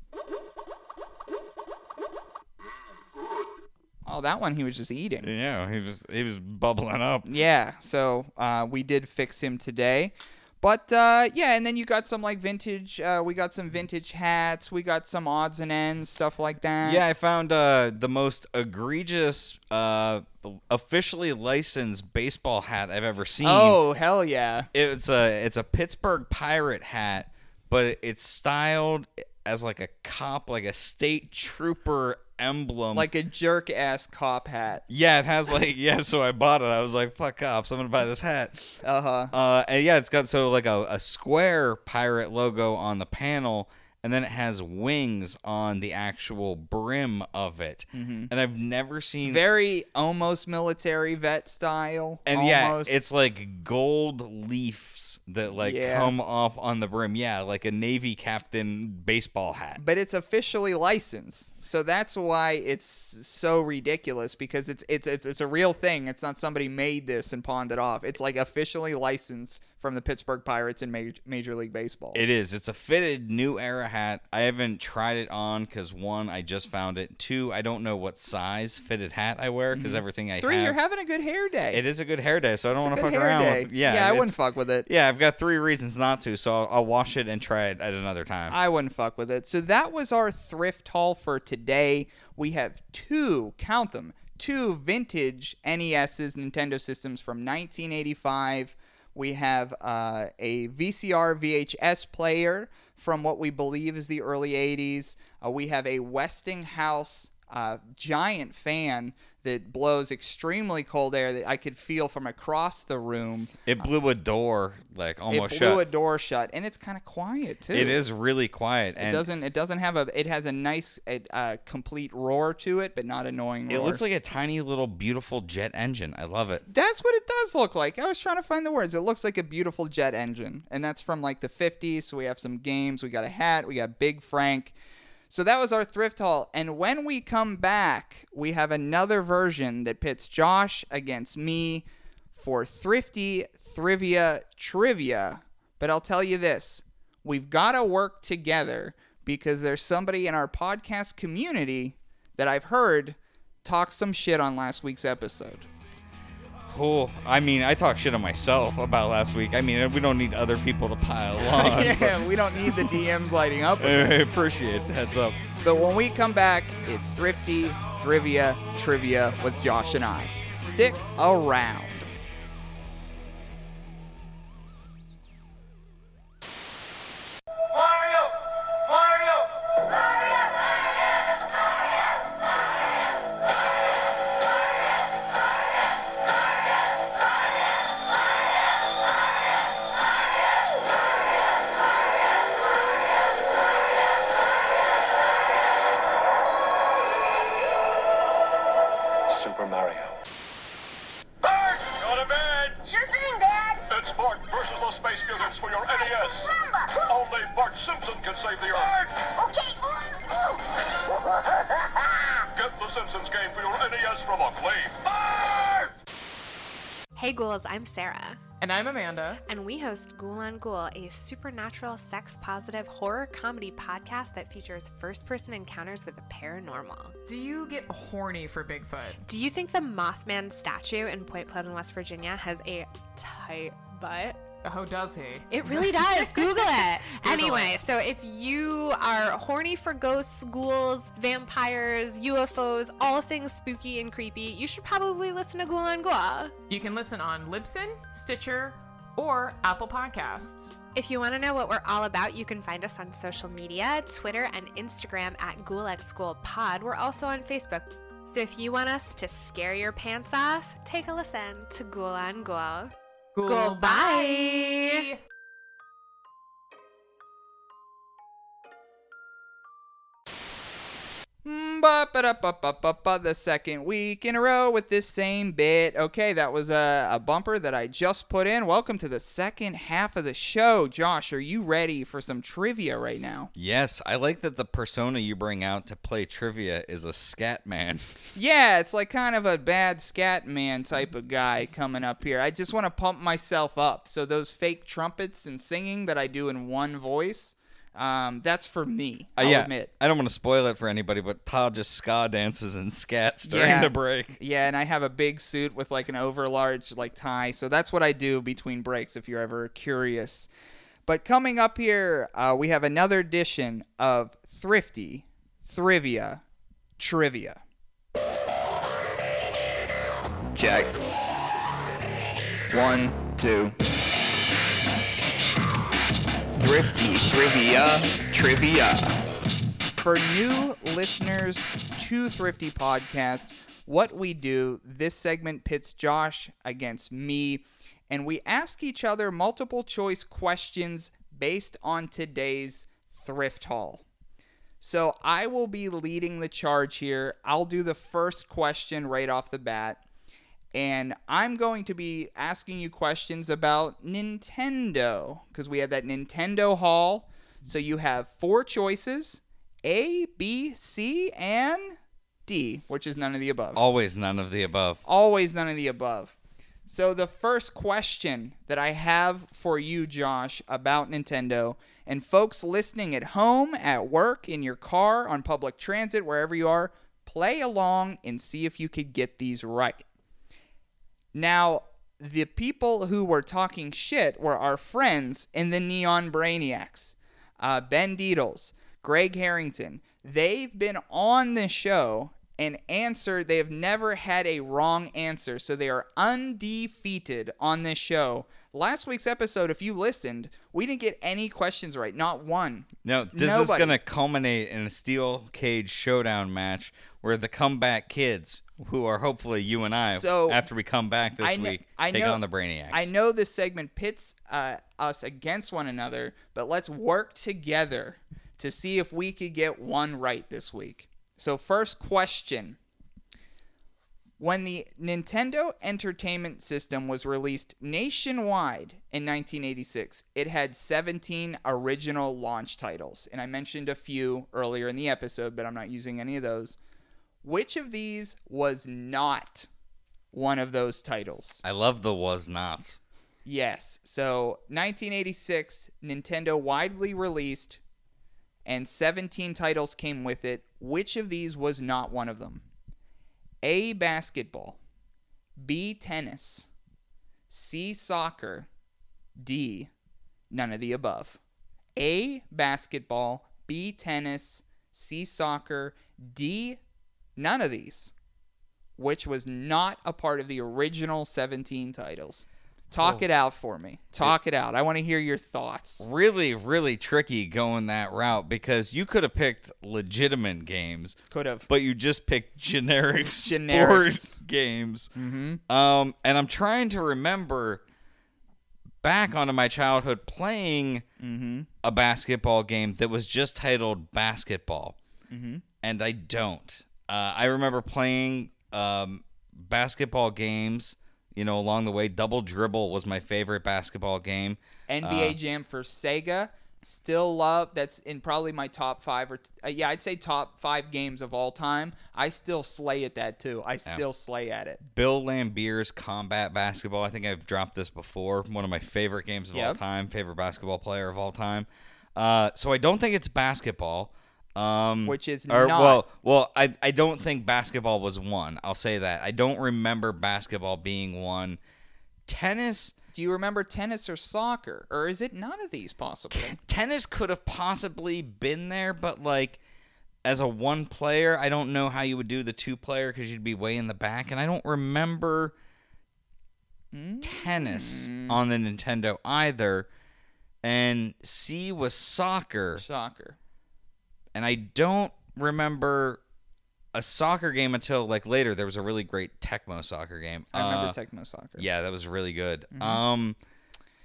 Oh, that one he was just eating. Yeah, he was he was bubbling up. Yeah, so uh, we did fix him today. But uh, yeah, and then you got some like vintage. Uh, we got some vintage hats. We got some odds and ends stuff like that. Yeah, I found uh, the most egregious, uh, officially licensed baseball hat I've ever seen. Oh hell yeah! it's a it's a Pittsburgh Pirate hat, but it's styled as like a cop, like a state trooper emblem. Like a jerk ass cop hat. yeah, it has like yeah. So I bought it. I was like, fuck cops, I'm gonna buy this hat. Uh huh. Uh, and yeah, it's got so like a, a square pirate logo on the panel, and then it has wings on the actual brim of it. Mm-hmm. And I've never seen Very almost military vet style. and almost. yeah, it's like gold leaves that like Yeah. come off on the brim. Yeah, like a navy captain baseball hat. but it's officially licensed, so that's why it's so ridiculous because it's it's it's it's a real thing. It's not somebody made this and pawned it off. It's like officially licensed from the Pittsburgh Pirates in Major, Major League Baseball. It is. It's a fitted new era hat. I haven't tried it on because one, I just found it. Two, I don't know what size fitted hat I wear because everything I Mm-hmm. Three, have. you're having a good hair day. it is a good hair day, so I don't want to fuck around. With, yeah, yeah, I wouldn't fuck with it. Yeah, I've got three reasons not to, so I'll, I'll wash it and try it at another time. I wouldn't fuck with it. So that was our thrift haul for today. We have two, count them, two vintage NESs, Nintendo systems from 1985. We have uh, a VCR VHS player from what we believe is the early 80s. Uh, we have a Westinghouse uh, giant fan that blows extremely cold air that I could feel from across the room. it blew a door like almost shut. it blew shut. a door shut, and it's kind of quiet too. it is really quiet, It doesn't. It doesn't have a. It has a nice, uh, complete roar to it, but not annoying. It looks like a tiny little beautiful jet engine. I love it. That's what it does look like. I was trying to find the words. It looks like a beautiful jet engine, and that's from like the '50s. So we have some games. We got a hat. We got Big Frank. So that was our thrift haul. And when we come back, we have another version that pits Josh against me for thrifty trivia trivia. But I'll tell you this we've got to work together because there's somebody in our podcast community that I've heard talk some shit on last week's episode. Oh, I mean, I talk shit on myself about last week. I mean, we don't need other people to pile on. yeah, we don't need the DMs lighting up. I appreciate the heads up. But when we come back, it's thrifty trivia trivia with Josh and I. Stick around. I'm Sarah, And I'm Amanda. and we host Ghoul on Ghoul, a supernatural, sex positive horror comedy podcast that features first person encounters with the paranormal. Do you get horny for Bigfoot? Do you think the Mothman statue in Point Pleasant, West Virginia has a tight butt? Oh, does he? It really does. Google it. Google anyway, it. so if you are horny for ghosts, ghouls, vampires, UFOs, all things spooky and creepy, you should probably listen to Ghoul on Ghoul. You can listen on Libsyn, Stitcher, or Apple Podcasts. If you want to know what we're all about, you can find us on social media Twitter and Instagram at Ghoul School Pod. We're also on Facebook. So if you want us to scare your pants off, take a listen to Ghoul on Ghoul. Goodbye. Mm, the second week in a row with this same bit. Okay, that was a, a bumper that I just put in. Welcome to the second half of the show. Josh, are you ready for some trivia right now? Yes, I like that the persona you bring out to play trivia is a scat man. Yeah, it's like kind of a bad scat man type of guy coming up here. I just want to pump myself up. So those fake trumpets and singing that I do in one voice, um, that's for me. Uh, I'll yeah, admit. I don't want to spoil it for anybody, but Todd just ska dances and scats during Yeah. the break. Yeah, and I have a big suit with like an overlarge like tie. So that's what I do between breaks if you're ever curious. But coming up here, uh, we have another edition of Thrifty Thrivia Trivia. Check. One, two. Thrifty Trivia Trivia. For new listeners to Thrifty Podcast, what we do, this segment pits Josh against me, and we ask each other multiple choice questions based on today's thrift haul. So I will be leading the charge here. I'll do the first question right off the bat. And I'm going to be asking you questions about Nintendo because we have that Nintendo haul. So you have four choices A, B, C, and D, which is none of the above. Always none of the above. Always none of the above. So the first question that I have for you, Josh, about Nintendo, and folks listening at home, at work, in your car, on public transit, wherever you are, play along and see if you could get these right. Now, the people who were talking shit were our friends in the Neon Brainiacs. Uh, ben Deedles, Greg Harrington. They've been on the show and answered. They have never had a wrong answer, so they are undefeated on this show. Last week's episode, if you listened, we didn't get any questions right, not one. No, this is going to culminate in a steel cage showdown match where the comeback kids, who are hopefully you and I, So, after we come back this kn- week, I take know- on the Brainiacs. I know this segment pits uh, us against one another, but let's work together to see if we could get one right this week. So, first question When the Nintendo Entertainment System was released nationwide in 1986, it had 17 original launch titles. And I mentioned a few earlier in the episode, but I'm not using any of those. Which of these was not one of those titles? I love the was not. Yes. So 1986, Nintendo widely released, and 17 titles came with it. Which of these was not one of them? A. Basketball. B. Tennis. C. Soccer. D. None of the above. A. Basketball. B. Tennis. C. Soccer. D. None of these. Which was not a part of the original 17 titles. Talk it out for me. Talk it out. I want to hear your thoughts. Really, really tricky going that route because you could have picked legitimate games, Could have. but you just picked generic Generics. sport games. Mm-hmm. Um, and I'm trying to remember back onto my childhood playing a basketball game that was just titled basketball, and I don't. Uh, I remember playing um, basketball games. You know, along the way, Double Dribble was my favorite basketball game. NBA Jam for Sega. Still love that's in probably my top five or t- uh, yeah I'd say top five games of all time. I still slay at that too. I still slay at it. Bill Laimbeer's Combat Basketball. I think I've dropped this before. One of my favorite games of all time. Favorite basketball player of all time. Uh, so I don't think it's basketball. Um, Which is or, not. Well, well, I I don't think basketball was one. I'll say that. I don't remember basketball being one. Tennis. Do you remember tennis or soccer, or is it none of these possibly? Tennis could have possibly been there, but like as a one player, I don't know how you would do the two player because you'd be way in the back, and I don't remember tennis Mm. on the Nintendo either. And C was soccer, Soccer. And I don't remember a soccer game until like later. There was a really great Tecmo soccer game. I remember Uh, Tecmo Soccer. yeah, that was really good. Mm-hmm. Um,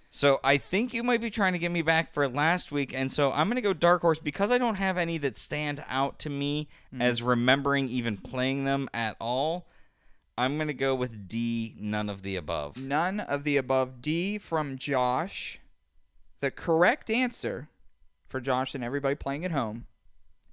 so I think you might be trying to get me back for last week, and so I'm gonna go Dark Horse because I don't have any that stand out to me Mm. as remembering even playing them at all. I'm gonna go with D. None of the above. None of the above. D from Josh. The correct answer for Josh and everybody playing at home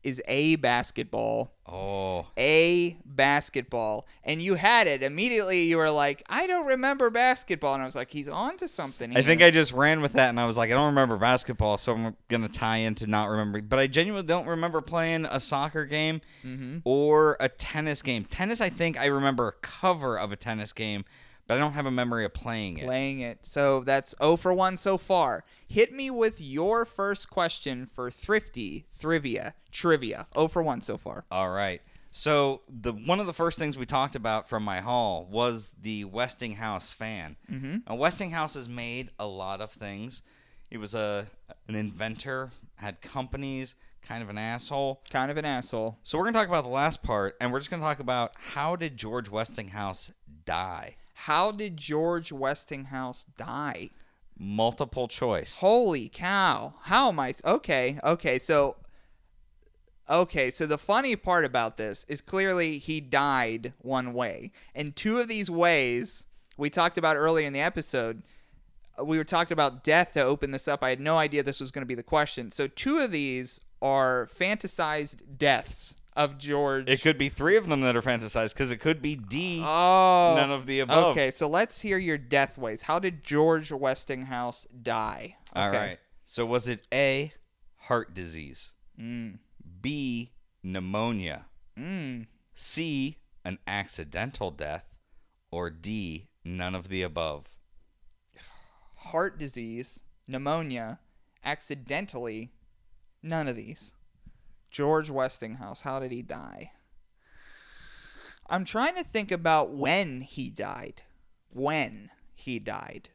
is A basketball. Oh, A basketball. And you had it. Immediately you were like, I don't remember basketball. And I was like, he's on to something. I think. I just ran with that, and I was like, I don't remember basketball, so I'm gonna tie into not remembering. But I genuinely don't remember playing a soccer game Mm-hmm. or a tennis game. Tennis, I think I remember a cover of a tennis game, but I don't have a memory of playing it. playing it. So that's 0 for 1 so far. Hit me with your first question for thrifty trivia. Trivia. 0 for 1 so far. All right. So the one of the first things we talked about from my haul was the Westinghouse fan. Mm-hmm. Now, Westinghouse has made a lot of things. He was a an inventor, had companies, kind of an asshole. Kind of an asshole. So we're gonna talk about the last part, and we're just gonna talk about how did George Westinghouse die? How did George Westinghouse die? Multiple choice. Holy cow. How am I? Okay, okay, so. Okay, so the funny part about this is clearly he died one way. And two of these ways we talked about earlier in the episode, uh, we were talking about death to open this up. I had no idea this was going to be the question. So two of these are fantasized deaths of George. It could be three of them that are fantasized because it could be D. Oh. None of the above. Okay, so let's hear your death ways. How did George Westinghouse die? All Okay. right. So was it A, heart disease? Mm. B, pneumonia? Mm. C, an accidental death? Or D, none of the above? Heart disease, pneumonia, accidentally, none of these. George Westinghouse, how did he die? I'm trying to think about when he died. When he died.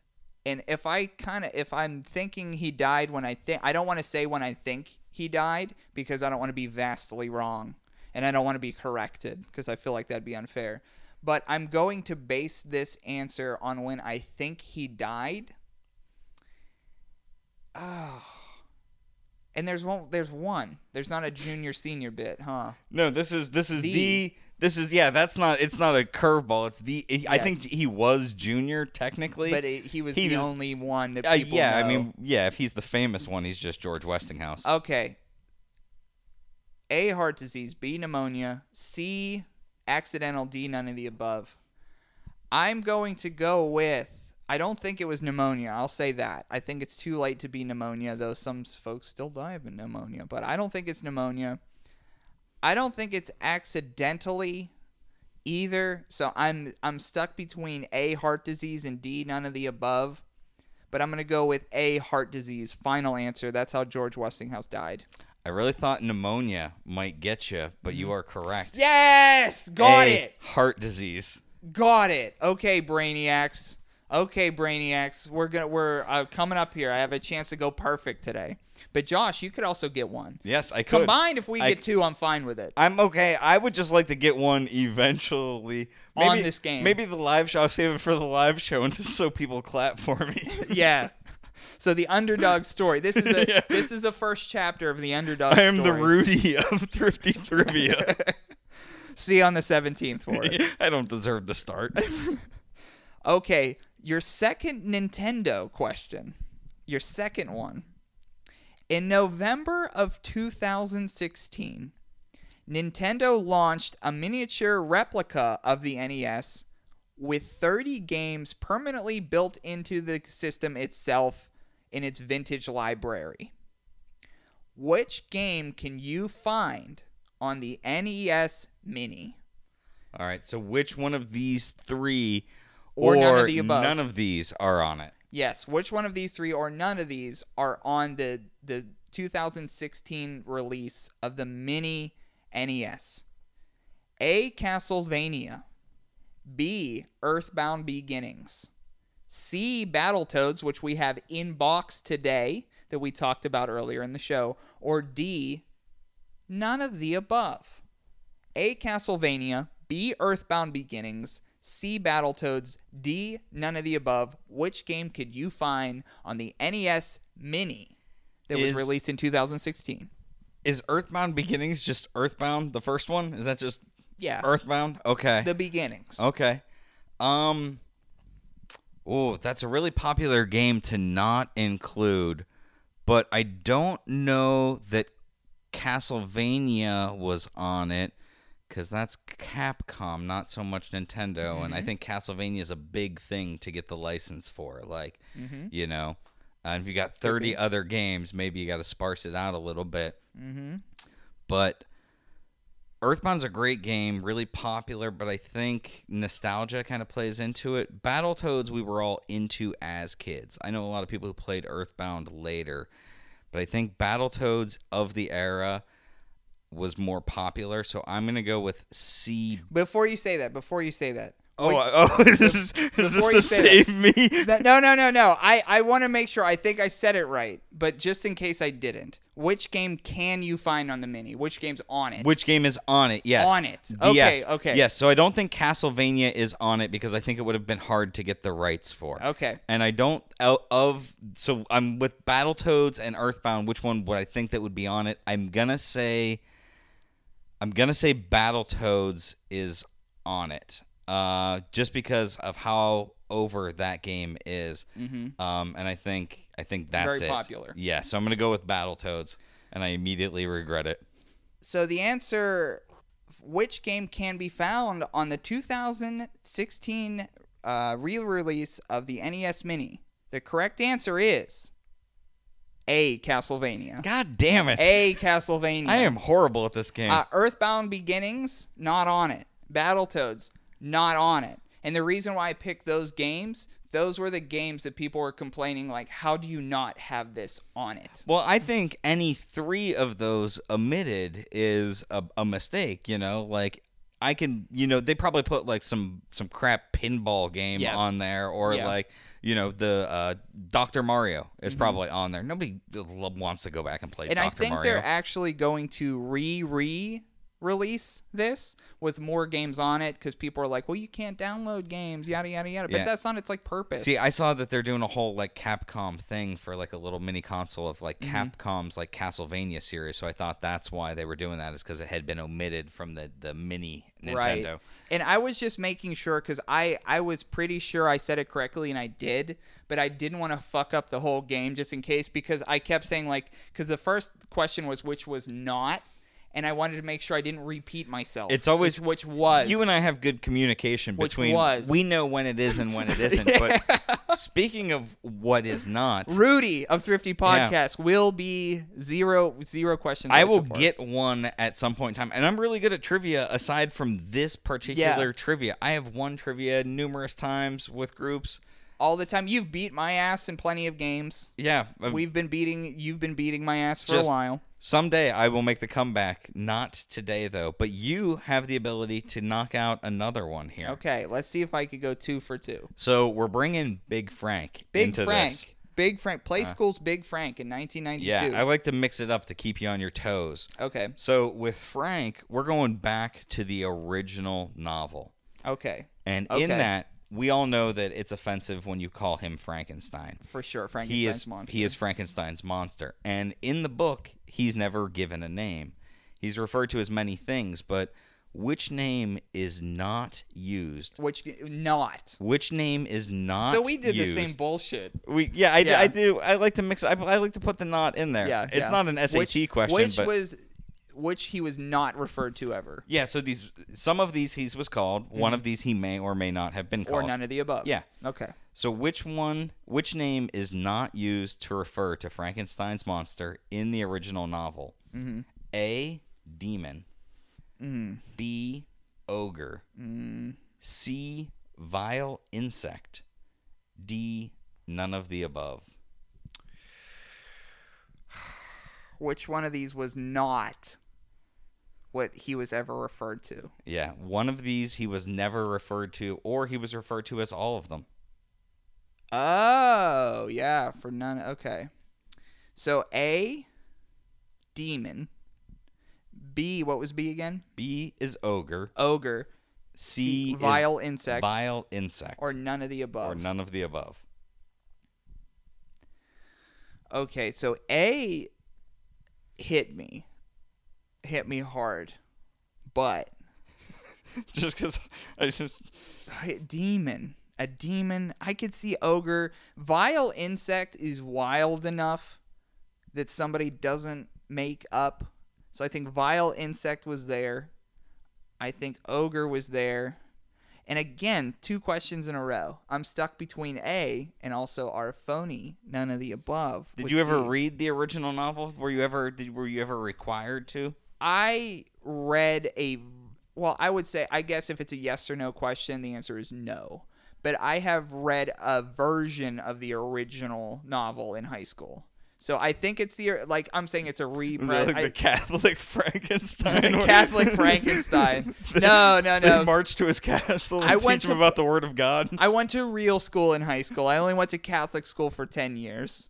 And if I kind of if I'm thinking he died when I think I don't want to say when I think he died because I don't want to be vastly wrong and I don't want to be corrected because I feel like that'd be unfair. But I'm going to base this answer on when I think he died. Oh. And there's one there's one. There's not a junior senior bit, huh? No, this is this is The- the This is yeah. That's not. It's not a curveball. It's the. I Yes. think he was junior technically, But it, he was He the was- only one that Uh, people yeah, I mean, yeah. If he's the famous one, he's just George Westinghouse. Okay. A heart disease, B pneumonia, C accidental, D none of the above. I'm going to go with I don't think it was pneumonia. I'll say that. I think it's too late to be pneumonia, though some folks still die of pneumonia, but I don't think it's pneumonia. I don't think it's accidentally either. So I'm I'm stuck between A heart disease and D none of the above. But I'm going to go with A heart disease. Final answer. That's how George Westinghouse died. I really thought pneumonia might get you, but you are correct. Mm-hmm. Yes! Got A, it. Heart disease. Got it. Okay, Brainiacs. Okay, Brainiacs. We're gonna we're uh, coming up here. I have a chance to go perfect today. But Josh, you could also get one. Yes, I could. Combined, if we I- get two, I'm fine with it. I'm okay. I would just like to get one eventually. On Maybe, this game. Maybe the live show. I'll save it for the live show and just so people clap for me. yeah. So the underdog story. This is a Yeah. this is the first chapter of the underdog I am the story. Rudy of Thrifty Trivia. See you on the 17th for it. I don't deserve to start. Okay, your second Nintendo question. Your second one. In November of 2016, Nintendo launched a miniature replica of the NES with 30 games permanently built into the system itself in its vintage library. Which game can you find on the NES Mini? All right. So which one of these three, Or none of the above. none of these are on it? Yes, which one of these three or none of these are on the the 2016 release of the mini NES? A. Castlevania. B. Earthbound Beginnings. C. Battletoads, which we have in box today that we talked about earlier in the show. Or D. None of the above. A. Castlevania, B. Earthbound Beginnings, C. Battletoads, D. None of the above. Which game could you find on the NES Mini that was released in 2016? Is Earthbound Beginnings just Earthbound, the first one? Is that just Yeah, Earthbound? Okay. the beginnings. Okay. Um. Oh, that's a really popular game to not include, but I don't know that Castlevania was on it because that's Capcom, not so much Nintendo. And I mm-hmm. think Castlevania is a big thing to get the license for. Like, mm-hmm. you know, and if you got 30 other games, maybe you got to sparse it out a little bit. Mm-hmm. But Earthbound's a great game, really popular, but I think nostalgia kind of plays into it. Battletoads we were all into as kids. I know a lot of people who played Earthbound later, but I think Battletoads of the era was more popular, so I'm going to go with C. Before you say that, before you say that. Oh, which- oh, this is, is this to save me? that- no, no, no, no. I, I want to make sure. I think I said it right, but just in case I didn't, which game can you find on the mini? Which game's on it? Which game is on it? Yes. On it. Okay, Yes. okay. Yes. So I don't think Castlevania is on it because I think it would have been hard to get the rights for. Okay. And I don't of so I'm with Battletoads and Earthbound. Which one would I think that would be on it? I'm gonna say. I'm gonna say Battletoads is on it. Uh, just because of how over that game is. Um, and I think I think that's Mm-hmm. Very it. popular. Yeah. So I'm gonna go with Battletoads, and I immediately regret it. So the answer, which game can be found on the 2016 uh, re-release of the NES Mini? The correct answer is A. Castlevania. God damn it! A. Castlevania. I am horrible at this game. Uh, Earthbound Beginnings, not on it. Battletoads, not on it. And the reason why I picked those games, those were the games that people were complaining, like, how do you not have this on it? well, I think any three of those omitted is a, a mistake. You know, like I can, you know, they probably put like some some crap pinball game Yeah. on there, or Yeah. like you know the uh, Doctor Mario is Mm-hmm. probably on there. Nobody wants to go back and play And I think Mario. they're actually going to re re release this with more games on it because people are like, well, you can't download games, yada yada yada. But Yeah. that's not its like purpose. See, I saw that they're doing a whole like Capcom thing for like a little mini console of like Mm-hmm. Capcom's like Castlevania series. So I thought that's why they were doing that is because it had been omitted from the the mini Nintendo. Right. And I was just making sure because I I was pretty sure I said it correctly and I did, but I didn't want to fuck up the whole game just in case because I kept saying like because the first question was which was not, and I wanted to make sure I didn't repeat myself. It's always which, which was You and I have good communication Which between. was. We know when it is and when it isn't. But speaking of what is not, Rudy of Thrifty Podcast will be zero zero questions. I will get one at some point in time. And I'm really good at trivia aside from this particular trivia. I have won trivia numerous times with groups. all the time. You've beat my ass in plenty of games. Yeah. I've- We've been beating. You've been beating my ass for a while. Someday I will make the comeback. Not today though. But you have the ability to knock out another one here. Okay, let's see if I could go two for two. So we're bringing Big Frank Big into Frank. this. Big Frank. Play uh, School's Big Frank in 1992. Yeah, I like to mix it up to keep you on your toes. okay. So with Frank, we're going back to the original novel. Okay. And Okay. in that, we all know that it's offensive when you call him Frankenstein. For sure. He Frankenstein's is monster. he is Frankenstein's monster. And in the book, he's never given a name. He's referred to as many things, but which name is not used? Which not. Which name is not So we did used? the same bullshit. We yeah, I, Yeah. I do. I like to mix. I, I like to put the not in there. Yeah. it's yeah. not an SAT which, question, Which but was, which he was not referred to ever, yeah. So these some of these he's was called. One of these he may or may not have been Mm-hmm. or none of the above. Yeah. Okay. So which one, which name is not used to refer to Frankenstein's monster in the original novel? Mm-hmm. A. Demon. Mm. B. Ogre. Mm. C. Vile insect. D. None of the above. Which one of these was not what he was ever referred to? Yeah, one of these he was never referred to, or he was referred to as all of them. Oh, yeah, for none. Okay. So A, demon. B, what was B again? B is ogre. Ogre. C, is vile insect. Vile insect. Or none of the above. or none of the above. Okay, so A hit me. Hit me hard. But just because I just demon. A demon. I could see ogre. Vile insect is wild enough that somebody doesn't make up. So I think vile insect was there. I think ogre was there. And again, two questions in a row. I'm stuck between A and also our phony, none of the above. Did you ever D. read the original novel? Were you ever did were you ever required to? I read a well, I would say I guess if it's a yes or no question, the answer is no. But I have read a version of the original novel in high school. So I think it's the like I'm saying it's a reprint. like the Catholic Frankenstein. the Catholic Frankenstein. No, no, They no. march to his castle and I teach went him to- about the word of God. I went to real school in high school. I only went to Catholic school for 10 years.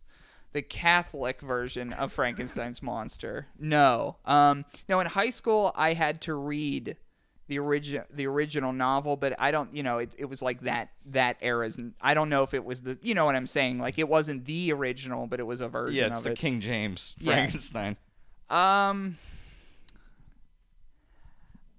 The Catholic version of Frankenstein's monster. No. Um no, in high school I had to read the origin the original novel, but I don't, you know, it, it was like that that era's I don't know if it was the you know what I'm saying? Like it wasn't the original, but it was a version yeah, it's the it. King James Yeah. Frankenstein. Um,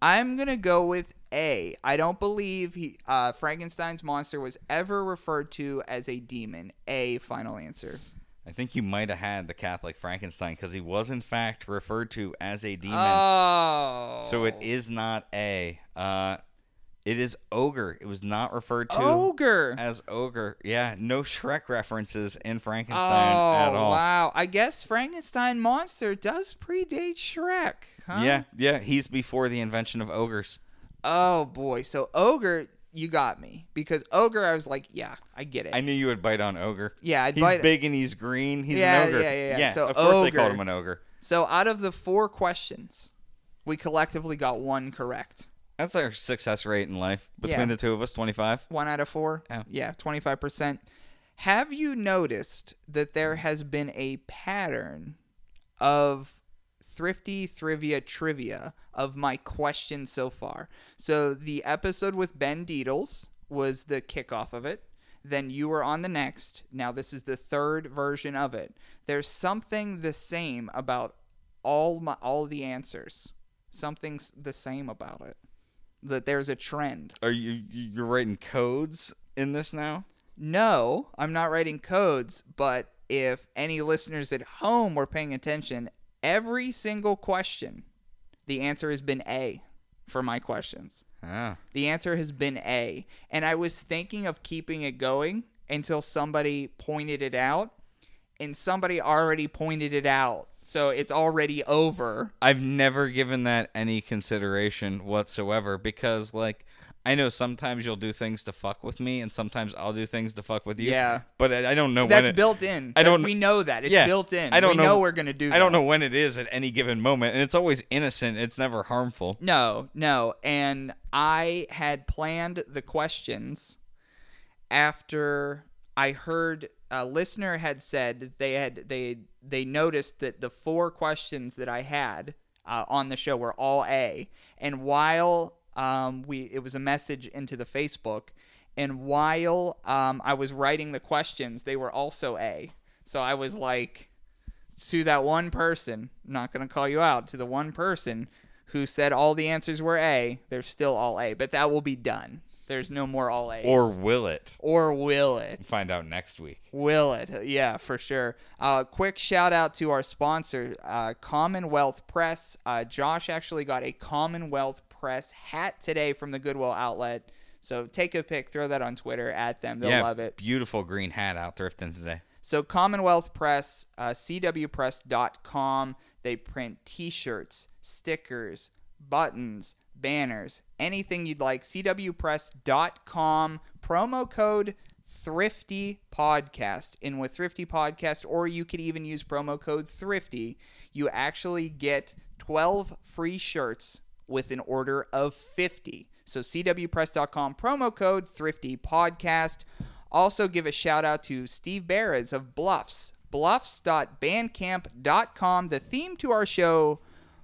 I'm gonna go with A. I don't believe he uh, Frankenstein's monster was ever referred to as a demon. A. Final answer. I think you might have had the Catholic Frankenstein because he was in fact referred to as a demon. Oh, So it is not A. Uh, it is ogre. It was not referred to ogre. as ogre. Yeah, no Shrek references in Frankenstein Oh at all. wow! I guess Frankenstein monster does predate Shrek. Huh? Yeah, yeah, he's before the invention of ogres. Oh boy. So ogre, you got me because ogre. I was like, yeah, I get it. I knew you would bite on ogre. Yeah, I'd he's bite- big and he's green. He's Yeah, an ogre. yeah, yeah, yeah. So of course they called him an ogre. So out of the four questions, we collectively got one correct. That's our success rate in life between Yeah. the two of us. Twenty-five. One out of four? Yeah. Yeah, 25%. Have you noticed that there has been a pattern of thrifty trivia trivia of my questions so far. So the episode with Ben Deedles was the kickoff of it. Then you were on the next. Now this is the third version of it. There's something the same about all my all the answers. Something's the same about it. That there's a trend. Are you you- you're writing codes in this now? No, I'm not writing codes, but if any listeners at home were paying attention, every single question, the answer has been A for my questions. Ah. The answer has been A. And I was thinking of keeping it going until somebody pointed it out, and somebody already pointed it out. So it's already over. I've never given that any consideration whatsoever because like I know sometimes you'll do things to fuck with me and sometimes I'll do things to fuck with you. Yeah. But I, I don't know That's when it, built in. I don't We know that. It's yeah, built in. I don't we know, know, we're going to do that. I don't know when it is at any given moment and it's always innocent. It's never harmful. No, no. And I had planned the questions after I heard a listener had said they had they they noticed that the four questions that I had uh, on the show were all A. And while um, we it was a message into the Facebook, and while um, I was writing the questions, they were also A. So I was like, to that one person, I'm not going to call you out, to the one person who said all the answers were A, they're still all A, but that will be done. There's no more all A's. Or will it? or will it? Find out next week. Will it? Yeah, for sure. Uh, quick shout out to our sponsor, uh, Commonwealth Press. Uh, Josh actually got a Commonwealth Press hat today from the Goodwill outlet. So take a pic, throw that on Twitter at them. They'll yeah, love it. Beautiful green hat out thrifting today. So Commonwealth Press, uh, CWPress.com. They print T-shirts, stickers, buttons, banners, anything you'd like. CWPress.com. Promo code Thrifty Podcast. And with Thrifty Podcast, or you could even use promo code Thrifty, you actually get 12 free shirts with an order of 50. So CWPress.com, promo code Thrifty Podcast. Also, give a shout out to Steve Barras of Bluffs, bluffs.bandcamp.com. The theme to our show,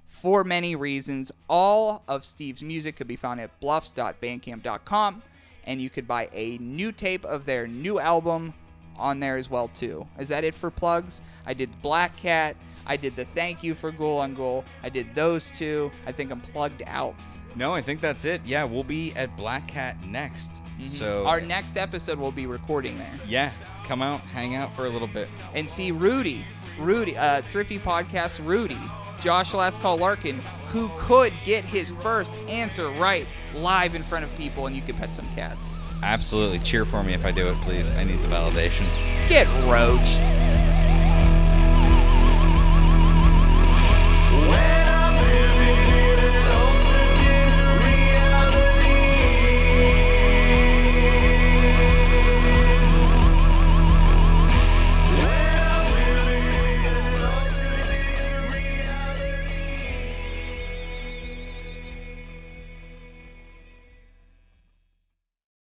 for many reasons, all of Steve's music could be found at bluffs.bandcamp.com, and you could buy a new tape of their new album on there as well too. Is that it for plugs? I did Black Cat. I did the thank you for Ghoul on Ghoul. I did those two. I think I'm plugged out. No, I think that's it. Yeah, we'll be at Black Cat next. So Mm-hmm. Our next episode will be recording there. yeah, come out, hang out for a little bit. and see Rudy, Rudy, uh, Thrifty Podcast Rudy, Josh Last Call Larkin, who could get his first answer right live in front of people, and you could pet some cats. Absolutely. Cheer for me if I do it, please. I need the validation. Get roached.